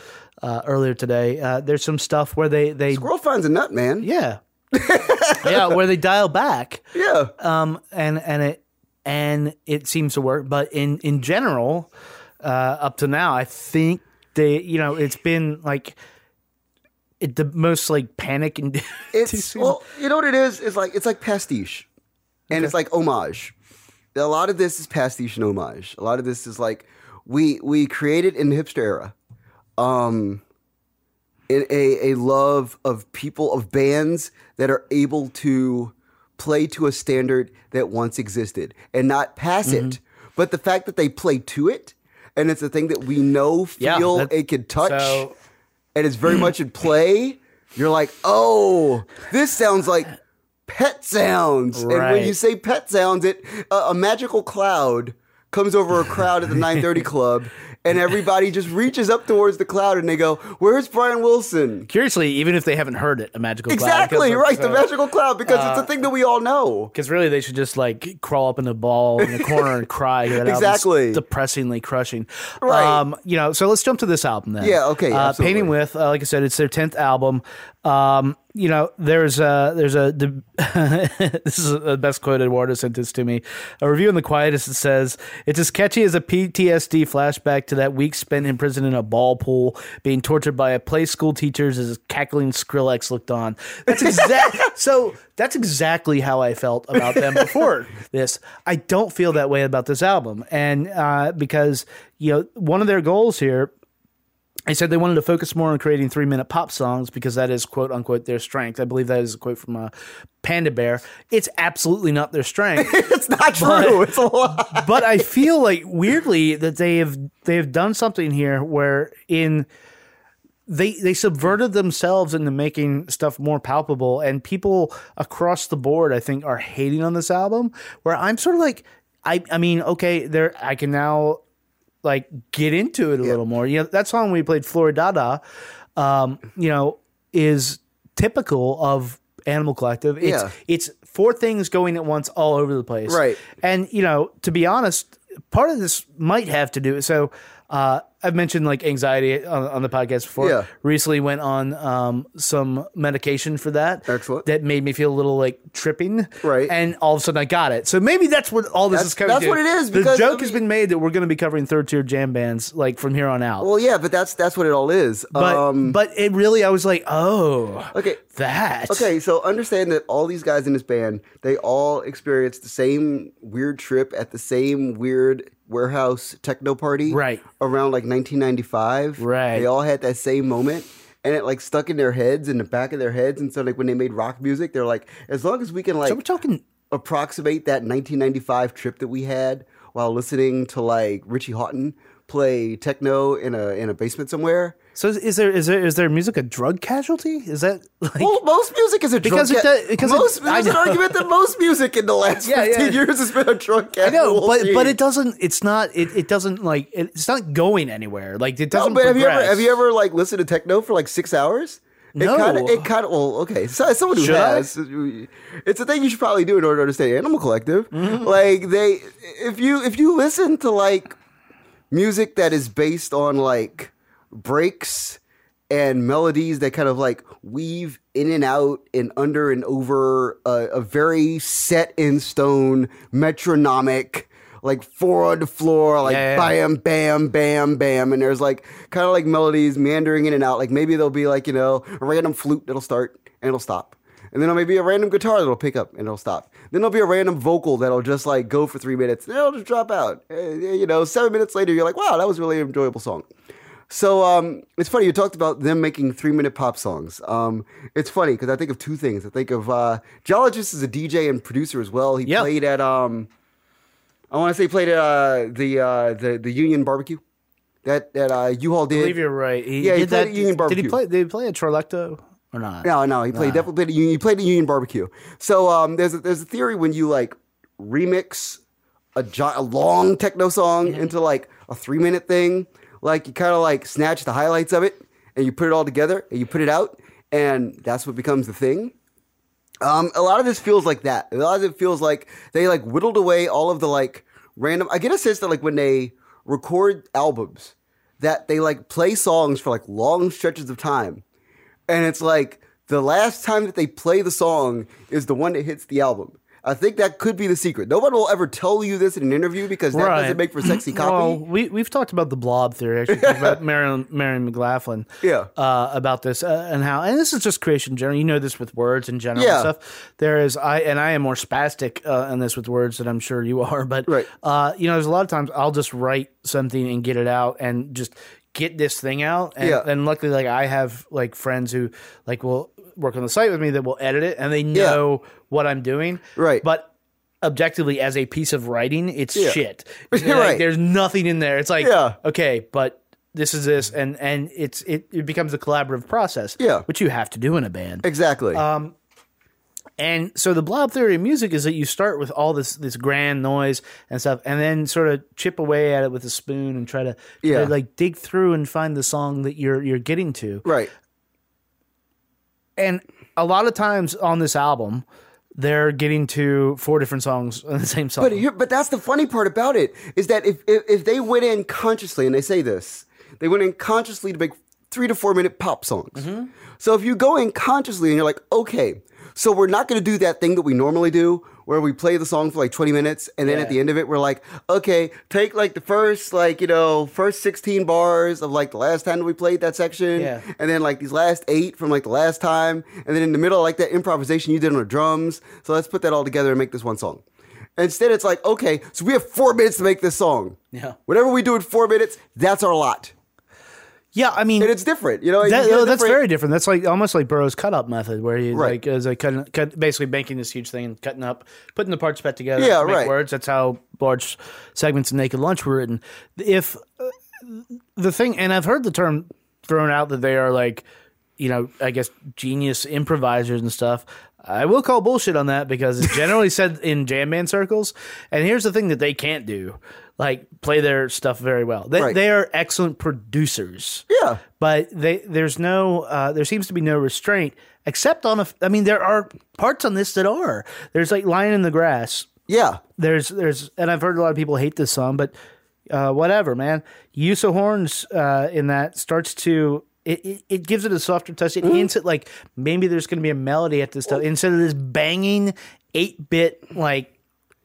uh, earlier today. Uh, there's some stuff where they they Squirrel finds a nut, man. yeah <laughs> yeah where they dial back Yeah. um, and and it and it seems to work. But in in general, uh, up to now, I think they you know it's been like it, the most like panic and <laughs> It's well, you know what it is? It's like it's like pastiche, and it's like homage. A lot of this is pastiche and homage. A lot of this is like we we created in the hipster era, um, a a love of people of bands that are able to play to a standard that once existed and not pass Mm-hmm. it, but the fact that they play to it. And it's a thing that we know, Yeah, feel, that- it can touch so- and it's very much in play, you're like, oh, this sounds like pet sounds. And when you say pet sounds, it uh, a magical cloud comes over a crowd at the 930 <laughs> club, and <laughs> everybody just reaches up towards the cloud and they go, "Where's Brian Wilson?" Curiously, even if they haven't heard it, a magical Exactly right, the magical cloud because it's a thing that we all know. Because really, they should just like crawl up in a ball in the corner and cry. That Exactly. depressingly crushing. Right. Um, you know, so let's jump to this album then. Yeah, okay, Uh. Painting with, uh, like I said, it's their tenth album. Um, you know, there's a there's a <laughs> this is the best quoted award sent this to me. A review in the Quietus that says it's as catchy as a PTSD flashback to that week spent in prison in a ball pool, being tortured by a play school teachers as cackling Skrillex looked on. That's exact. <laughs> so that's exactly how I felt about them before <laughs> this. I don't feel that way about this album, and uh, because you know one of their goals here they said they wanted to focus more on creating three minute pop songs because that is quote unquote their strength. I believe that is a quote from uh, Panda Bear. It's absolutely not their strength. <laughs> it's not true. it's a lie. <laughs> but I feel like weirdly that they have they have done something here where in they they subverted themselves into making stuff more palpable and people across the board I think are hating on this album where I'm sort of like I I mean okay there I can now like get into it a little more. You know, that song we played, Floridada, um, you know, is typical of Animal Collective. It's Yeah. it's four things going at once all over the place. Right. And you know, to be honest, part of this might have to do so uh, I've mentioned like anxiety on, on the podcast before. Yeah. Recently went on um, some medication for that. Excellent. That made me feel a little like tripping. Right. And all of a sudden I got it. So maybe that's what all this That's- is coming that's to. what it is, The joke I has been made that we're going to be covering third tier jam bands like from here on out. Well, yeah, but that's that's what it all is. but um, but it really I was like, oh, okay, that. Okay, so understand that all these guys in this band, they all experienced the same weird trip at the same weird warehouse techno party Right. around like 1995. Right. They all had that same moment and it like stuck in their heads in the back of their heads and so like when they made rock music, they're like as long as we can like So we're talking approximate that 1995 trip that we had while listening to like Richie Hawtin play techno in a in a basement somewhere. So is- is there is there is there music a drug casualty? Is that like Well, most music is a drug Because it ca- does- because most, I there's an argument that most music in the last Yeah, 15 yeah. years has been a drug casualty. I know, but but it doesn't. It's not. It, it doesn't like. It's not going anywhere. Like it doesn't. but have you ever have you ever like listened to techno for like six hours? It No. Kinda, it kind of well, okay. So someone who Should I? has, it's a thing you should probably do in order to understand Animal Collective. Mm-hmm. Like they, if you if you listen to like music that is based on like breaks and melodies that kind of like weave in and out and under and over a, a very set in stone metronomic like four on the floor like Yeah, yeah, yeah. bam bam bam bam and there's like kind of like melodies meandering in and out like maybe there'll be like you know a random flute that'll start and it'll stop and then there'll maybe a random guitar that'll pick up and it'll stop. Then there'll be a random vocal that'll just like go for three minutes and it'll just drop out. Eh, You know, seven minutes later, you're like, wow, that was a really enjoyable song. So um, it's funny you talked about them making three minute pop songs. Um, it's funny because I think of two things. I think of uh, Geologist is a DJ and producer as well. He Yep. played at um, I want to say he played at uh, the uh, the the Union Barbecue that that uh, U-Haul I did. believe you're right. He Yeah, he did played that. at Union Barbecue. Did he play? Did he play at Trillectro or not? No, no, he played definitely played at Union. He played at Union Barbecue. So um, there's a, there's a theory when you like remix a, gi- a long techno song into like a three minute thing, like you kind of like snatch the highlights of it and you put it all together and you put it out, and that's what becomes the thing. Um, a lot of this feels like that. A lot of it feels like they like whittled away all of the like random. I get a sense that like when they record albums, that they like play songs for like long stretches of time, and it's like the last time that they play the song is the one that hits the album. I think that could be the secret. No one will ever tell you this in an interview because that Right. doesn't make for sexy copy. Well, we we've talked about the blob theory. Actually, about <laughs> Marion Marion McLaughlin. Yeah. Uh, about this uh, and how, and this is just creation in general. You know this with words in general Yeah. and stuff. There is I and I am more spastic uh, in this with words than I'm sure you <laughs> are. But Right. uh, you know, there's a lot of times I'll just write something and get it out and just get this thing out. And, Yeah. and luckily, like I have like friends who like will work on the site with me that will edit it and they know what I'm doing. Right. But objectively as a piece of writing it's Yeah. shit <laughs> Right. There's nothing in there it's like Yeah. okay but this is this and and it's it, it becomes a collaborative process Yeah. which you have to do in a band exactly. Um, and so the blob theory of music is that you start with all this this grand noise and stuff and then sort of chip away at it with a spoon and try to, try Yeah. to, like dig through and find the song that you're you're getting to right. And a lot of times on this album they're getting to four different songs on the same song But here, but that's the funny part about it is that if, if if they went in consciously and they say this, they went in consciously to make three to four minute pop songs. Mm-hmm. So if you go in consciously and you're like, okay, so we're not going to do that thing that we normally do where we play the song for like 20 minutes and then Yeah. at the end of it we're like okay take like the first like you know first 16 bars of like the last time we played that section Yeah. and then like these last eight from like the last time and then in the middle like that improvisation you did on the drums so let's put that all together and make this one song instead it's like okay so we have four minutes to make this song Yeah. whatever we do in four minutes that's our lot Yeah, I mean, and it's different you know that, a oh, that's different- very different. That's like almost like Burroughs' cut up method, where he Right. like is like cutting, cut, basically making this huge thing and cutting up, putting the parts back together. Yeah, to right. Words. That's how large segments of Naked Lunch were written. If uh, the thing, and I've heard the term thrown out that they are like, you know, I guess genius improvisers and stuff. I will call bullshit on that because it's generally <laughs> said in jam band circles. And here's the thing that they can't do, like play their stuff very well. They, Right. they are excellent producers. Yeah. But they there's no uh, there seems to be no restraint except on a. I mean there are parts on this that are. There's like lying in the grass. Yeah. There's there's and I've heard a lot of people hate this song but uh, whatever man. Use of horns uh, in that starts to it, it, it gives it a softer touch. It hints at like maybe there's going to be a melody at this stuff. Instead of this banging 8-bit like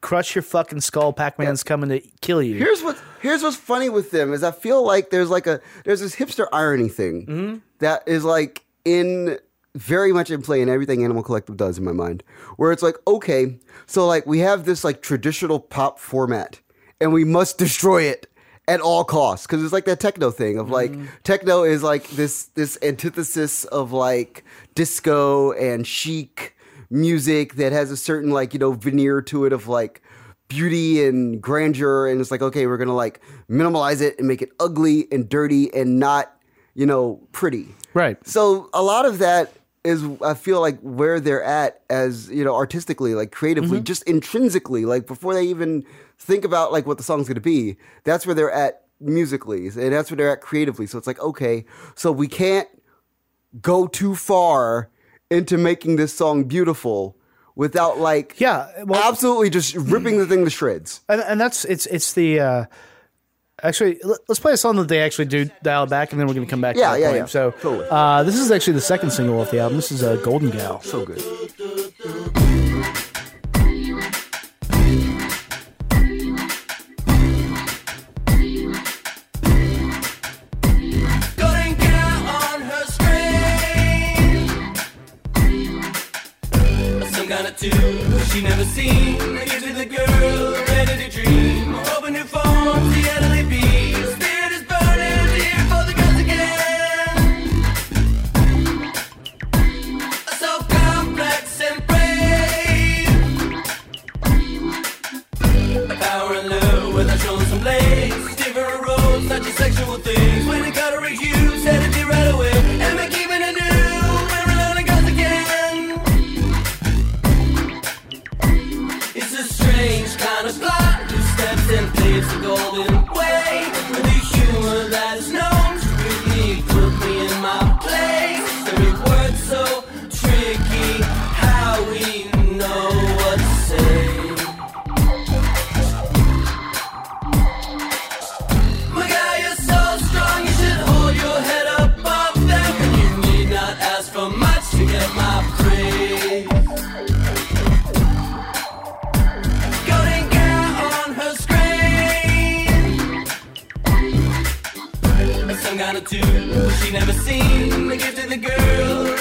crush your fucking skull Pac-Man's coming to kill you Here's what here's what's funny with them is I feel like there's like a there's this hipster irony thing Mm-hmm. that is like in very much in play in everything Animal Collective does in my mind. Where it's like, okay, so like we have this like traditional pop format and we must destroy it at all costs because it's like that techno thing of like Mm-hmm. techno is like this this antithesis of like disco and chic music that has a certain like you know veneer to it of like beauty and grandeur and it's like okay we're gonna like minimalize it and make it ugly and dirty and not you know pretty. Right. so a lot of that is i feel like where they're at as you know artistically like creatively mm-hmm. just intrinsically like before they even think about like what the song's gonna be that's where they're at musically and that's where they're at creatively. So it's like okay so we can't go too far into making this song beautiful without like Yeah, well- absolutely just <clears throat> ripping the thing to shreds and, and that's it's it's the uh actually let- let's play a song that they actually do dial back and then we're gonna come back Yeah, to that yeah, point. yeah. so Totally. uh this is actually the second single off the album this is uh, golden gal so good she never seen. Give the my praise. Golden cow on her screen. Some kind of tune she never seen. The gift to the girl,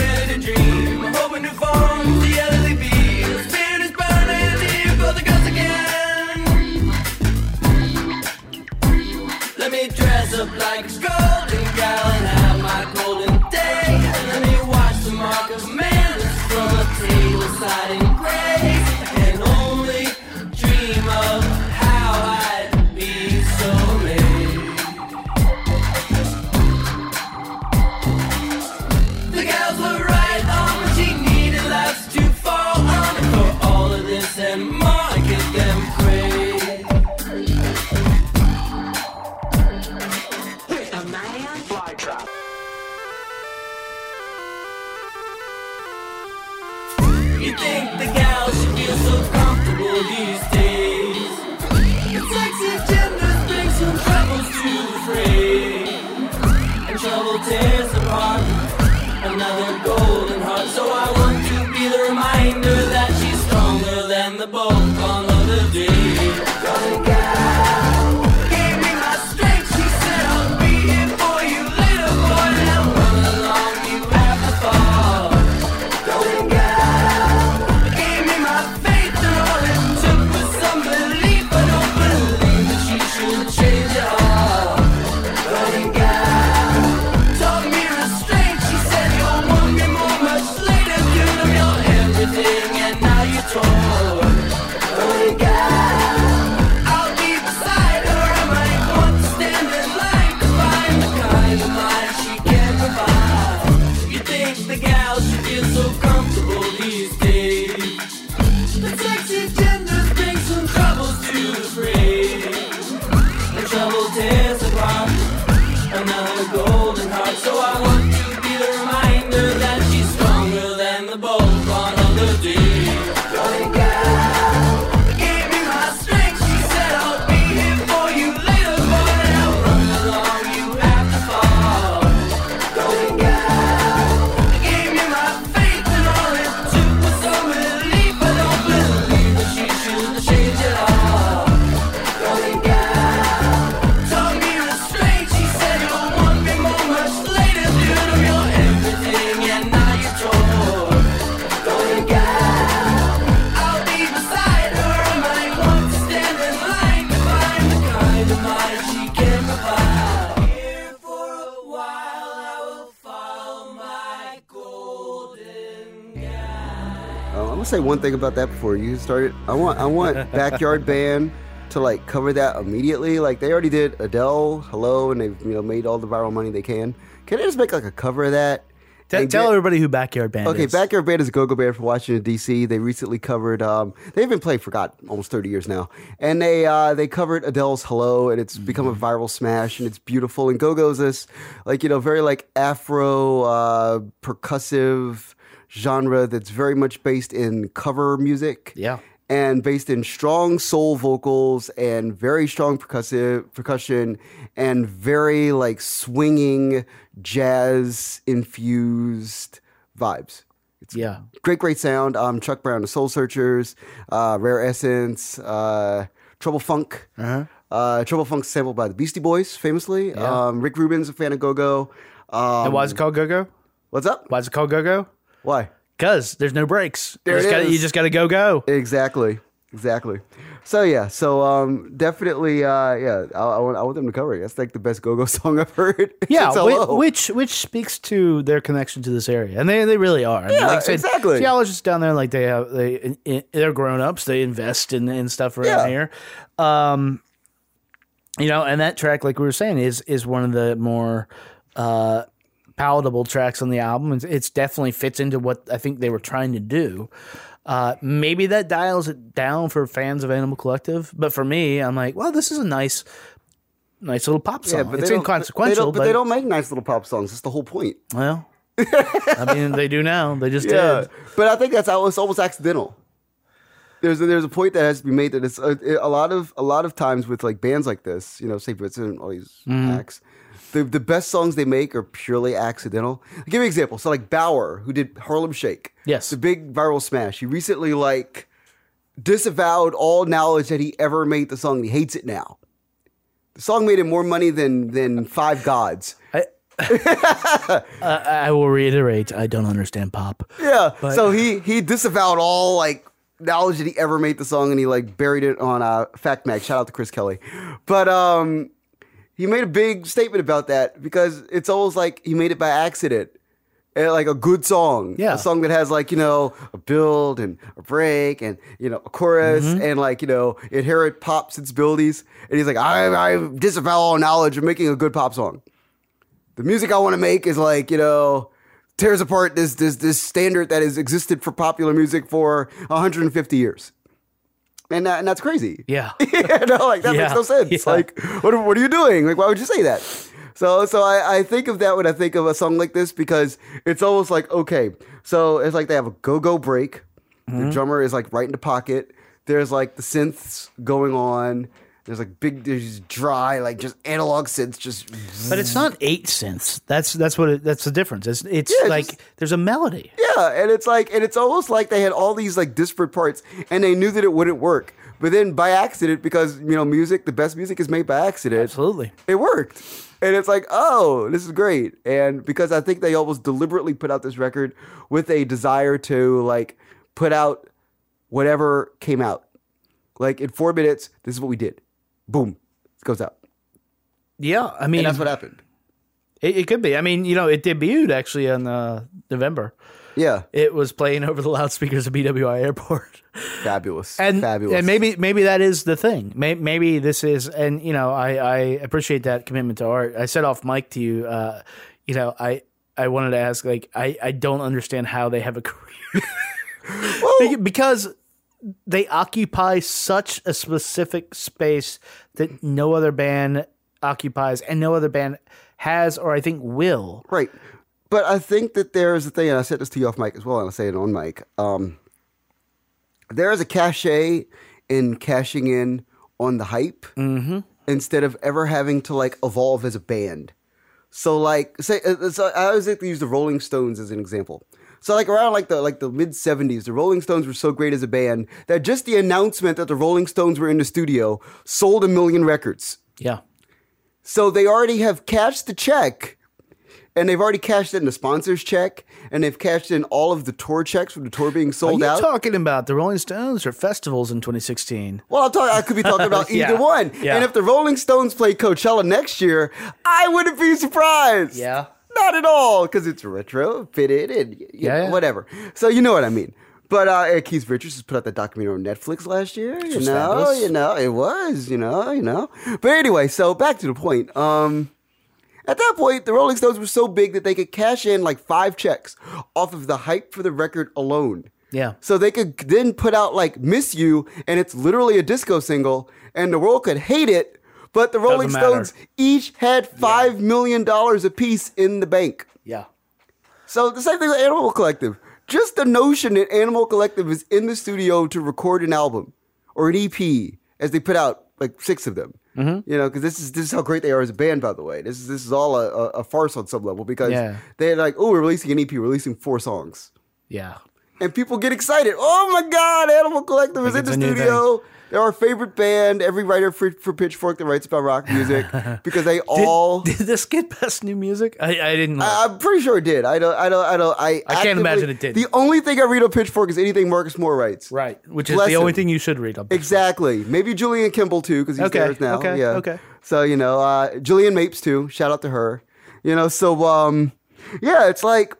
one thing about that before you started. I want I want <laughs> Backyard Band to like cover that immediately. Like they already did Adele, Hello, and they've you know made all the viral money they can. Can they just make like a cover of that? T- tell get- everybody who Backyard Band Okay, is. Okay, Backyard Band is a go-go band from Washington D.C. They recently covered. Um, they've been playing for God almost thirty years now, and they uh, they covered Adele's "Hello," and it's become a viral smash, and it's beautiful. And go-go's this like you know very like Afro uh, percussive genre that's very much based in cover music. Yeah. And based in strong soul vocals and very strong percussive percussion and very like swinging jazz infused vibes. It's Yeah. great, great sound. Um, Chuck Brown, the Soul Searchers, uh, Rare Essence, uh, Trouble Funk. Uh-huh. Trouble Funk sampled by the Beastie Boys, famously. Um, Rick Rubin's a fan of Go Go. Um, and why is it called Go Go? what's up? Why is it called Go Go? Why? Because there's no breaks. There you, just gotta, is. you just gotta go go. Exactly. Exactly. So yeah, so um, definitely, uh, yeah, I, I want I want them to cover it. That's like the best go-go <laughs> song I've heard. <laughs> Yeah, since whi- Hello. which which speaks to their connection to this area, and they they really are. I mean, Yeah, like I said, exactly. Geologists down there, like they have they they're grown ups. They invest in in stuff around Yeah. here. Um, you know, and that track, like we were saying, is is one of the more uh palatable tracks on the album. It's, it's definitely fits into what I think they were trying to do. Uh, maybe that dials it down for fans of Animal Collective, but for me, I'm like, well, this is a nice, nice little pop song. yeah, but it's inconsequential, don't, but, but they don't make nice little pop songs. That's the whole point. well, <laughs> I mean, they do now. They just Yeah, did. but I think that's it's almost accidental. There's a, there's a point that has to be made that it's a, a lot of a lot of times with like bands like this, you know, say Blitzen and all these Mm-hmm. acts. The, the best songs they make are purely accidental. I'll give you an example. So like Baauer, who did Harlem Shake, Yes. the big viral smash. He recently like disavowed all knowledge that he ever made the song. He hates it now. The song made him more money than than Five Gods. Uh, <laughs> I will reiterate, I don't understand pop. Yeah. so he he disavowed all like knowledge that he ever made the song and he like buried it on uh, Fact Mag. Shout out to Chris Kelly. But um he made a big statement about that because it's almost like he made it by accident. And, like a good song. Yeah. A song that has like, you know, a build and a break and, you know, a chorus Mm-hmm. and like, you know, inherent pop sensibilities. And he's like, I, I disavow all knowledge of making a good pop song the music I want to make is like you know tears apart this this this standard that has existed for popular music for 150 years, and that, and that's crazy. <laughs> Yeah. <laughs> you know, like that Yeah, makes no sense. yeah. Like, what are, what are you doing? Like, why would you say that? So so I, I think of that when I think of a song like this because it's almost like okay, so it's like they have a go go break. Mm-hmm. The drummer is like right in the pocket. There's like the synths going on. There's like big, there's dry, like just analog synths, just But it's not eight synths. That's that's what it, that's the difference. It's it's Yeah, like just- there's a melody. Yeah, and it's like, and it's almost like they had all these like disparate parts, and they knew that it wouldn't work. But then by accident, because you know, music, the best music is made by accident. Absolutely. It worked, and it's like, oh, this is great. And because I think they almost deliberately put out this record with a desire to like put out whatever came out. Like in four minutes, this is what we did. Boom, it goes out, Yeah, I mean and that's what happened. it, it could be. I mean, you know, it debuted actually in uh, November. Yeah, It was playing over the loudspeakers of BWI Airport. fabulous, <laughs> and fabulous, and maybe maybe that is the thing. Maybe, maybe this is, and you know, I I appreciate that commitment to art. I said off mic to you, uh, you know, I I wanted to ask, like, I I don't understand how they have a <laughs> career Be- because they occupy such a specific space that no other band occupies, and no other band has, or I think will. Right. But I think that there's a thing, and I said this to you off mic as well, and I'll say it on mic. Um, there is a cachet in cashing in on the hype instead of ever having to like evolve as a band. So like say uh, so I always like to use the Rolling Stones as an example. So like around like the like the mid 70s, the Rolling Stones were so great as a band that just the announcement that the Rolling Stones were in the studio sold a million records. Yeah. So they already have cashed the check, and they've already cashed in the sponsors check, and they've cashed in all of the tour checks from the tour being sold out. Are you out. talking about the Rolling Stones or festivals in 2016? well, I'm talking. I could be talking about <laughs> Yeah. either one. Yeah. And if the Rolling Stones play Coachella next year, I wouldn't be surprised. Yeah. Not at all, because it's retro, fitted, and you Yeah, know, yeah. whatever. So you know what I mean. But uh, Keith Richards just put out that documentary on Netflix last year. You know, fabulous. you know, it was, you know, you know. But anyway, so back to the point. Um, at that point, the Rolling Stones were so big that they could cash in like five checks off of the hype for the record alone. Yeah. So they could then put out like "Miss You," and it's literally a disco single, and the world could hate it, but the Rolling. Stones each had five million dollars apiece in the bank. Yeah. So the same thing with Animal Collective. Just the notion that Animal Collective is in the studio to record an album or an EP, as they put out like six of them. Mm-hmm. You know, because this is this is how great they are as a band. By the way, this is this is all a, a, a farce on some level because Yeah. they're like, oh, we're releasing an EP, releasing four songs, Yeah. And people get excited. Oh my God, Animal Collective is in the it's a new studio. They're our favorite band. Every writer for, for Pitchfork that writes about rock music <laughs> because they Did, all. did this get best new music? I, I didn't know. I- I'm pretty sure it did. I don't. I don't. I don't. I. I can't imagine it didn't. The only thing I read on Pitchfork is anything Marcus Moore writes. right. Which is Bless the only him. thing you should read. On Pitchfork. Exactly. Maybe Julian Kimble too, because he's Okay, theirs now. okay, yeah. okay. So you know, uh, Jillian Mapes too. Shout out to her. You know. So um, yeah, it's like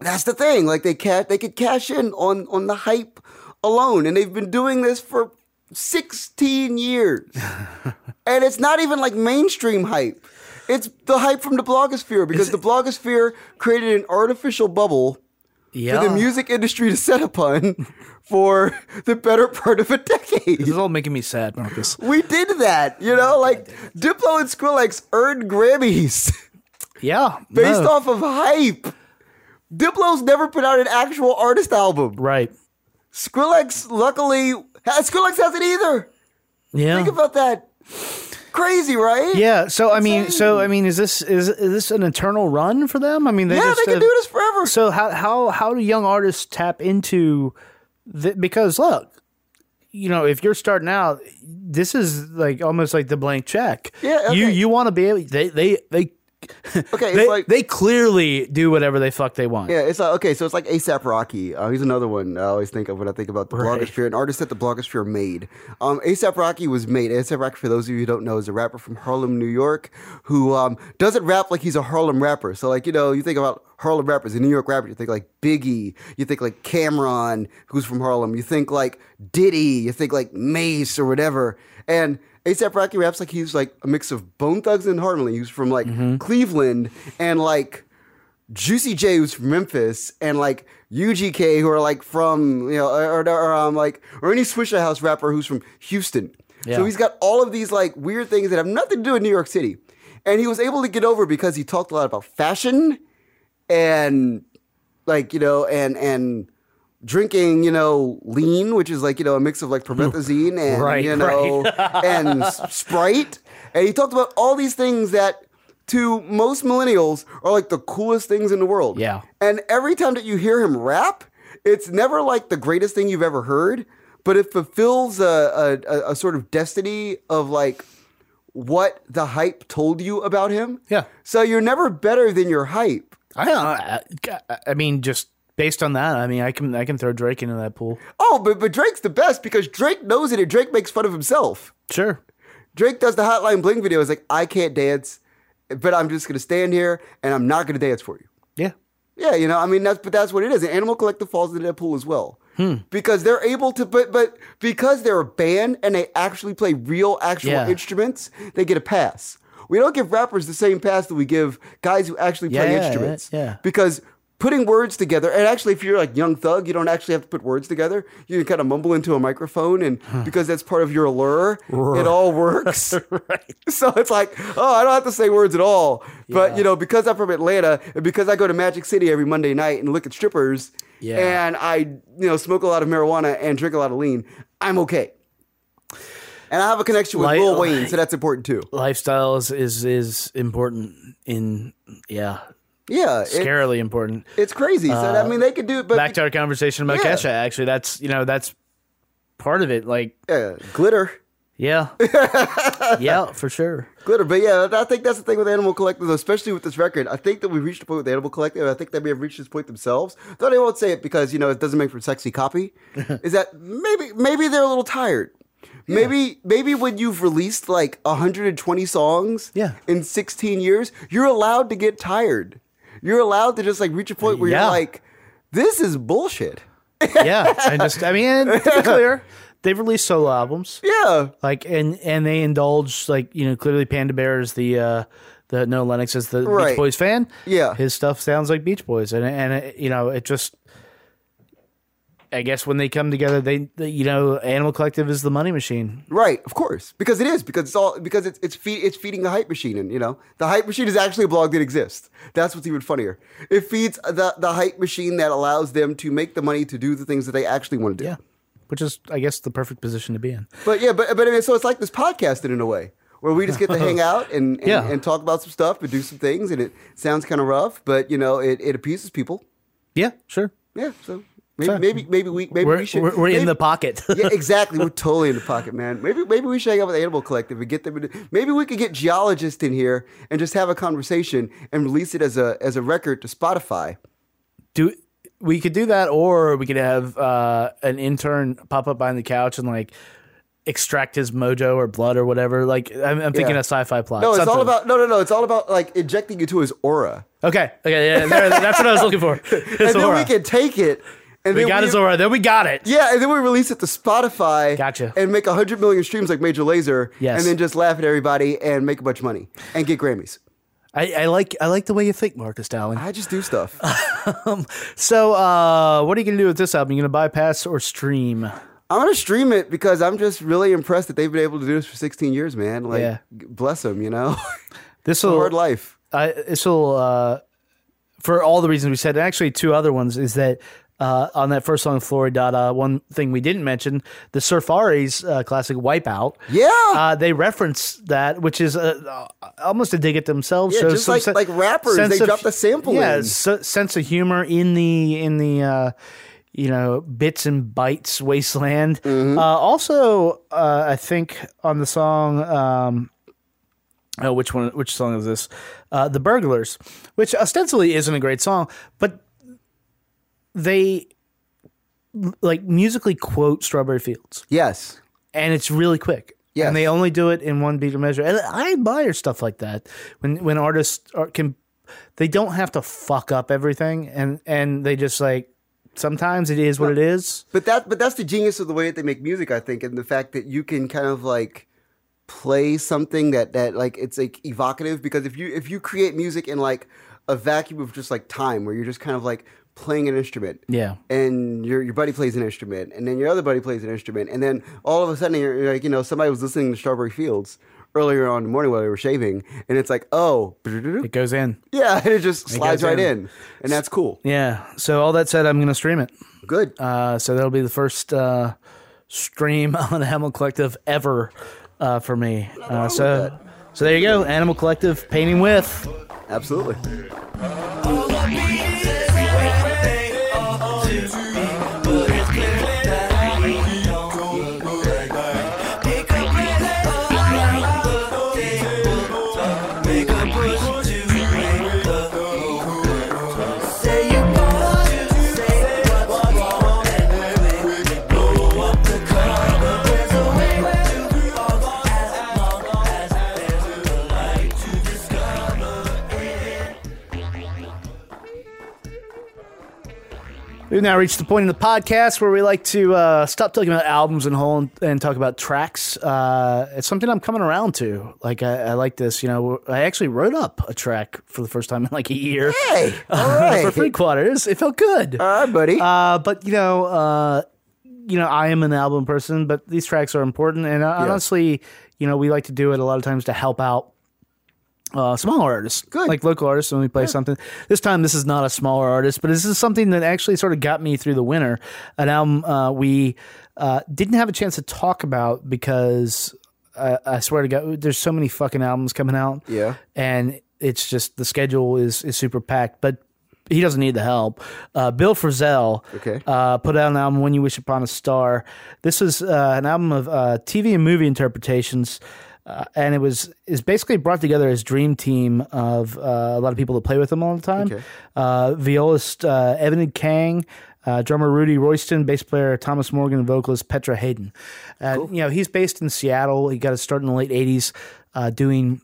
that's the thing. Like they ca- they could cash in on on the hype alone, and they've been doing this for 16 years, <laughs> and it's not even like mainstream hype. It's the hype from the blogosphere because the blogosphere created an artificial bubble yeah. for the music industry to set upon <laughs> for the better part of a decade. This is all making me sad, Marcus. We did that, you know, like Diplo and Skrillex earned Grammys Yeah. <laughs> based no. off of hype. Diplo's never put out an actual artist album. Right. Skrillex, luckily, Skrillex hasn't either. Yeah. Think about that. Crazy, right? yeah. So I mean, so I mean, is this is is this an eternal run for them? I mean, they Yeah, just they can have- do this forever. So how how how do young artists tap into the, because look, you know, if you're starting out, this is like almost like the blank check. Yeah, You you want to be able they they they Okay, they, it's like they clearly do whatever they fuck they want. Yeah, it's like okay, so it's like ASAP Rocky. Uh, he's another one I always think of when I think about the Right. blogosphere, an artist that the blogosphere made. Um, ASAP Rocky was made. ASAP Rocky, for those of you who don't know, is a rapper from Harlem, New York, who um, doesn't rap like he's a Harlem rapper. So like you know, you think about Harlem rappers, a New York rapper, you think like Biggie, you think like Cam'ron, who's from Harlem, you think like Diddy, you think like Mase or whatever, and. ASAP Rocky raps like he's like a mix of Bone Thugs and Harmony. He's from like Cleveland and like Juicy J, who's from Memphis, and like UGK, who are like from you know, or, or, or um, like or any Swishahouse rapper who's from Houston. Yeah. So he's got all of these like weird things that have nothing to do with New York City, and he was able to get over because he talked a lot about fashion, and like you know, and and drinking, you know, lean, which is like, you know, a mix of like promethazine and, Right, you know, <laughs> and Sprite. And he talked about all these things that to most millennials are like the coolest things in the world. Yeah. And every time that you hear him rap, it's never like the greatest thing you've ever heard, but it fulfills a, a, a, a sort of destiny of like what the hype told you about him. Yeah. So you're never better than your hype. I don't know. I, I mean, just based on that, I mean, I can I can throw Drake into that pool. Oh, but but Drake's the best because Drake knows it and Drake makes fun of himself. Sure. Drake does the Hotline Bling video. It's like I can't dance, but I'm just gonna stand here and I'm not gonna dance for you. Yeah. Yeah, you know, I mean that's but that's what it is. And Animal Collective falls into that pool as well. Hmm. Because they're able to but but because they're a band and they actually play real actual Yeah. instruments, they get a pass. We don't give rappers the same pass that we give guys who actually play Yeah, yeah, instruments. yeah. Because putting words together, and actually if you're like young thug, you don't actually have to put words together. You can kind of mumble into a microphone and because that's part of your allure, it all works. <laughs> So it's like, oh, I don't have to say words at all. But you know, because I'm from Atlanta and because I go to Magic City every Monday night and look at strippers, Yeah. and I you know smoke a lot of marijuana and drink a lot of lean, I'm okay. And I have a connection with Like- Lil Wayne, so that's important too. Lifestyle is is, is important in yeah, Yeah, it- scarily important. it's crazy. So I uh, mean, they could do it, but Back to our conversation about Yeah. Kesha. Actually, that's you know that's part of it. Like yeah, glitter. yeah, <laughs> yeah, for sure. Glitter, but yeah, I think that's the thing with Animal Collective, especially with this record. I think that we've reached a point with Animal Collective. I think they may have reached this point themselves, though they won't say it because you know it doesn't make for sexy copy. <laughs> is that maybe maybe they're a little tired? Maybe maybe when you've released like 120 songs Yeah. in 16 years, you're allowed to get tired. You're allowed to just like reach a point where Yeah. you're like, this is bullshit. Yeah, and just I mean, to be clear, they've released solo albums. Yeah. like and and they indulge like you know clearly Panda Bear is the uh the Noah Lennox is the Right. Beach Boys fan. Yeah. his stuff sounds like Beach Boys, and and it, you know it just. I guess when they come together, they, they you know Animal Collective is the money machine. Right, of course, because it is because it's all because it's it's feed, it's feeding the hype machine, and you know the hype machine is actually a blog that exists. That's what's even funnier. It feeds the the hype machine that allows them to make the money to do the things that they actually want to do. Yeah, which is I guess the perfect position to be in. But yeah, but but I mean, so it's like this podcasting in a way where we just get to hang <laughs> out and and, Yeah. and talk about some stuff and do some things, and it sounds kind of rough, but you know it it appeases people. Yeah, sure. Yeah, so maybe maybe maybe we maybe We're we should we're, we're in the pocket. <laughs> yeah, <laughs> exactly. We're totally in the pocket, man. Maybe maybe we should hang out with the Animal Collective and get them. In, maybe we could get geologists in here and just have a conversation and release it as a as a record to Spotify. do we could do that, or we could have uh, an intern pop up behind the couch and like extract his mojo or blood or whatever. Like I'm, I'm thinking Yeah. a sci-fi plot. No, it's all about no no no. It's all about like injecting into his aura, Okay, okay, yeah, there, that's what I was looking for. <laughs> and then aura. we can take it. And we got his aura. Then we got it. Yeah, and then we release it to Spotify. Gotcha. And make hundred million streams like Major Lazer. Yes. And then just laugh at everybody and make a bunch of money and get Grammys. I, I like I like the way you think, Marcus Dowling. I just do stuff. <laughs> So, uh, what are you gonna do with this album? You gonna bypass or stream? I'm gonna stream it because I'm just really impressed that they've been able to do this for 16 years, man. Like, Yeah. bless them, you know. <laughs> This will hard life. This will uh, for all the reasons we said. And actually, two other ones is that. Uh, on that first song, Floridada, one thing we didn't mention, the Surfaris uh, classic Wipeout. Yeah. Uh, they reference that, which is uh, uh, almost a dig at themselves. Yeah, shows just like- se- like rappers, they drop the sample Yeah, in. se- sense of humor in the in the uh, you know bits and bytes wasteland. Mm-hmm. Uh, also, uh, I think on the song. Um, Oh, which one? Which song is this? Uh, the Burglars, which ostensibly isn't a great song, but they like musically quote Strawberry Fields, yes. and it's really quick. Yes. and they only do it in one beat or measure. And I admire stuff like that when when artists are, can they don't have to fuck up everything, and and they just like sometimes it is what it is. But that but that's the genius of the way that they make music, I think, and the fact that you can kind of like play something that that like it's like evocative because if you if you create music in like a vacuum of just like time where you're just kind of like playing an instrument. Yeah. And your your buddy plays an instrument, and then your other buddy plays an instrument, and then all of a sudden you're, you're like, you know, somebody was listening to Strawberry Fields earlier on in the morning while they were shaving, and it's like, oh, It goes in. yeah, and <laughs> it just slides goes right in. in, and that's cool. Yeah. So all that said, I'm going to stream it. Good. Uh, so that'll be the first uh, stream <laughs> on Animal Collective ever uh, for me. Uh, so, so there you go, Animal Collective painting with. Absolutely. We've now reached the point in the podcast where we like to uh, stop talking about albums and whole and, and talk about tracks. Uh, it's something I'm coming around to. Like I, I like this. You know, I actually wrote up a track for the first time in like a year Hey, <laughs> all right. for Free Quarters. It felt good. all right, buddy. Uh, but you know, uh, you know, I am an album person, but these tracks are important, and uh, honestly, you know, we like to do it a lot of times to help out uh, smaller artists, Good. like local artists when we play something. This time, this is not a smaller artist, but this is something that actually sort of got me through the winter. An album uh, we uh, didn't have a chance to talk about because uh, I swear to God, there's so many fucking albums coming out. Yeah. and it's just the schedule is is super packed, but. He doesn't need the help. Uh, Bill Frisell Okay. uh, put out an album, When You Wish Upon a Star. This is uh, an album of uh, TV and movie interpretations, uh, and it was is basically brought together his dream team of uh, a lot of people that play with him all the time. Okay. Uh, violist uh, Eyvind Kang. Uh, drummer Rudy Royston, bass player Thomas Morgan, and vocalist Petra Haden. Uh, You know, he's based in Seattle. He got his start in the late '80s uh, doing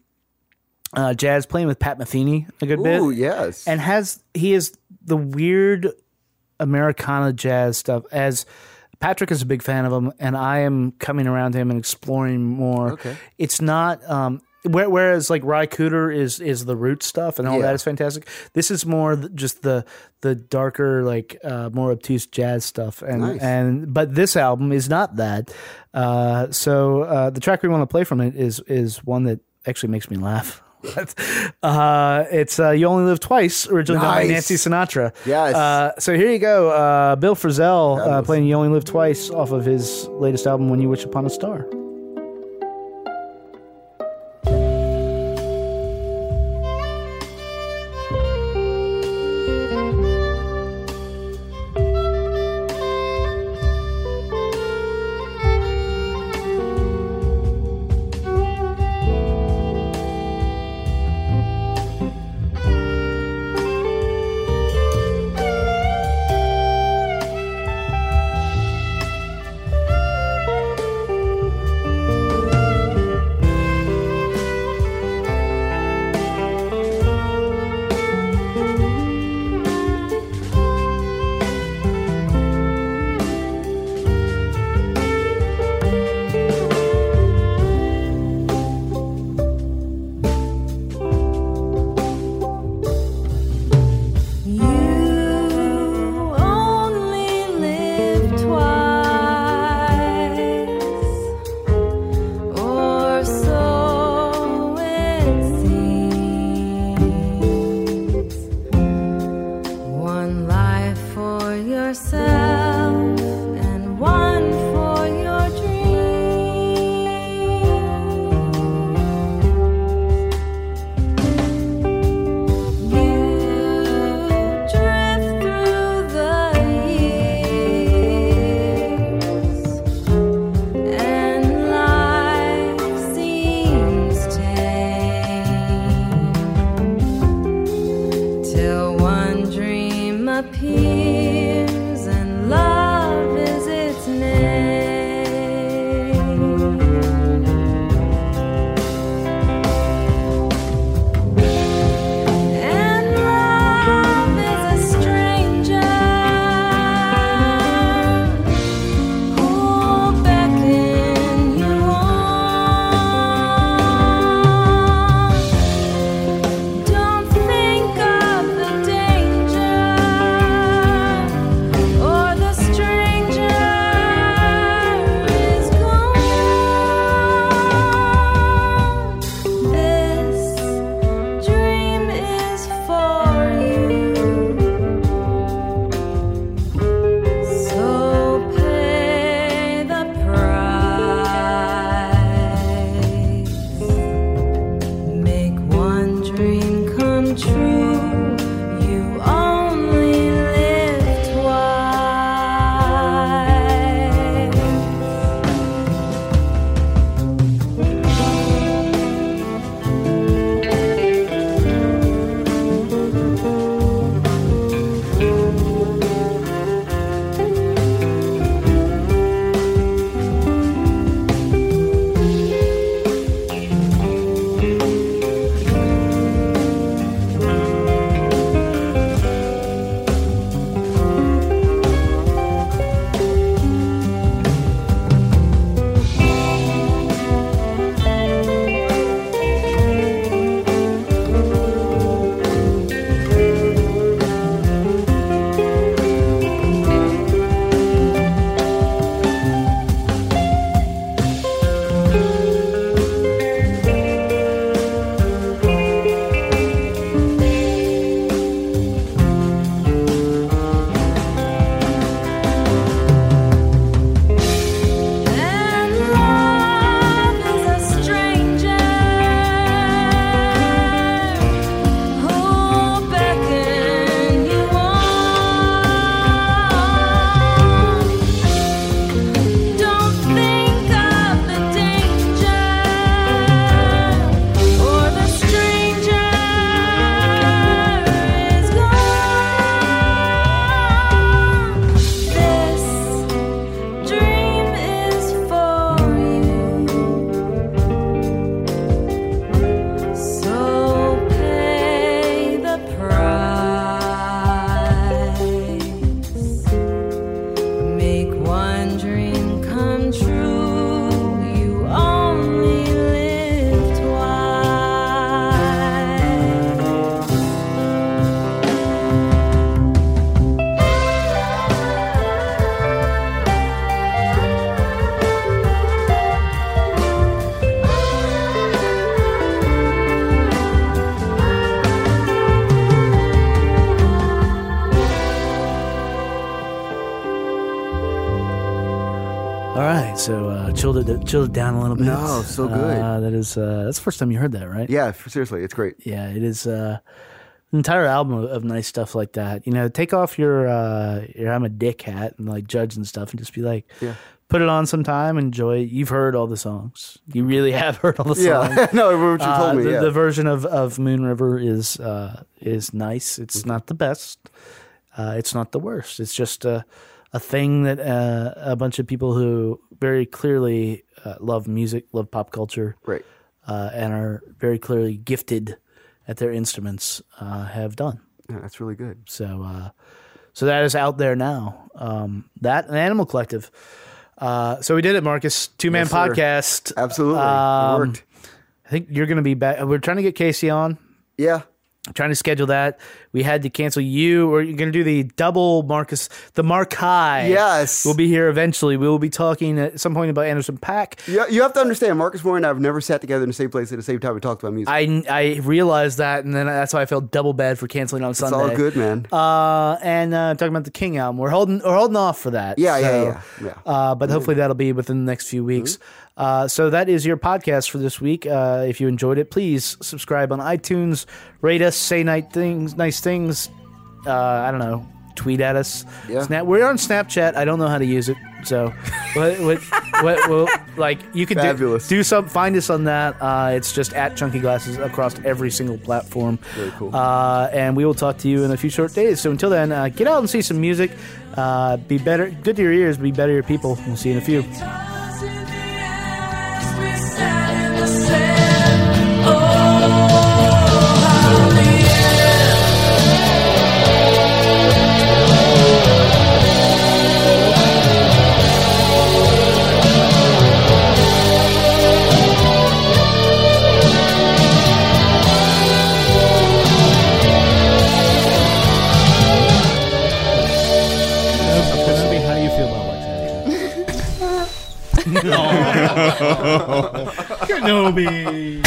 uh, jazz, playing with Pat Metheny a good bit Ooh, yes. and has he is the weird Americana jazz stuff. As Patrick is a big fan of him, and I am coming around him and exploring more. Okay. it's not. Um, where- Whereas like Ry Cooder is is the root stuff and all Yeah. that is fantastic. This is more just the the darker like uh, more obtuse jazz stuff and Nice. and but this album is not that. Uh, so uh, the track we want to play from it is is one that actually makes me laugh. Uh, it's uh, "You Only Live Twice," originally done by Nice. Nancy Sinatra. Yes. Uh, so here you go, uh, Bill Frisell uh, playing "You Only Live Twice" off of his latest album, "When You Wish Upon a Star." Chilled it chilled it down a little bit. No, so good. Uh, that is uh, that's the first time you heard that, right? Yeah, seriously, it's great. yeah. It is uh, an entire album of, of nice stuff like that. You know, take off your uh, your I'm a dick hat and like judge and stuff, and just be like, Yeah. put it on sometime, enjoy. it. You've heard all the songs. You really <laughs> have heard all the songs. Yeah, <laughs> no, what you Uh, me. the, yeah. the version of, of Moon River is uh, is nice. It's Mm-hmm. not the best. Uh, it's not the worst. It's just a a thing that uh, a bunch of people who very clearly uh, love music, love pop culture, right. uh, and are very clearly gifted at their instruments uh, have done. Yeah, that's really good. So, uh, so that is out there now. Um, that and Animal Collective. Uh, so we did it, Marcus. Two man Yes, podcast. Absolutely, Um, it worked. I think you're going to be back. We're trying to get Casey on. Yeah, trying to schedule that. We had to cancel you, or you're going to do the double Marcus, the Markai. Yes. We'll be here eventually. We will be talking at some point about Anderson Paak. you, you have to understand. Marcus Moore and I have never sat together in the same place at the same time and talked about music. I, I realized that, and then that's why I felt double bad for canceling on it's Sunday. It's all good, man. Uh, and uh, talking about the King album, we're holding we're holding off for that. Yeah, yeah, So, yeah, yeah. Uh, but hopefully that'll be within the next few weeks. Uh, so that is your podcast for this week. Uh, if you enjoyed it, please subscribe on iTunes, rate us, say nice things, nice things. Uh, I don't know, tweet at us. Yeah. Snap, we're on Snapchat. I don't know how to use it, so what, what, what, well, like you can do, Fabulous. do some. Find us on that. Uh, it's just at Chunky Glasses across every single platform. Very cool. Uh, and we will talk to you in a few short days. So until then, uh, get out and see some music. Uh, be better, good to your ears. Be better to your people. We'll see you in a few. <laughs> Kenobi.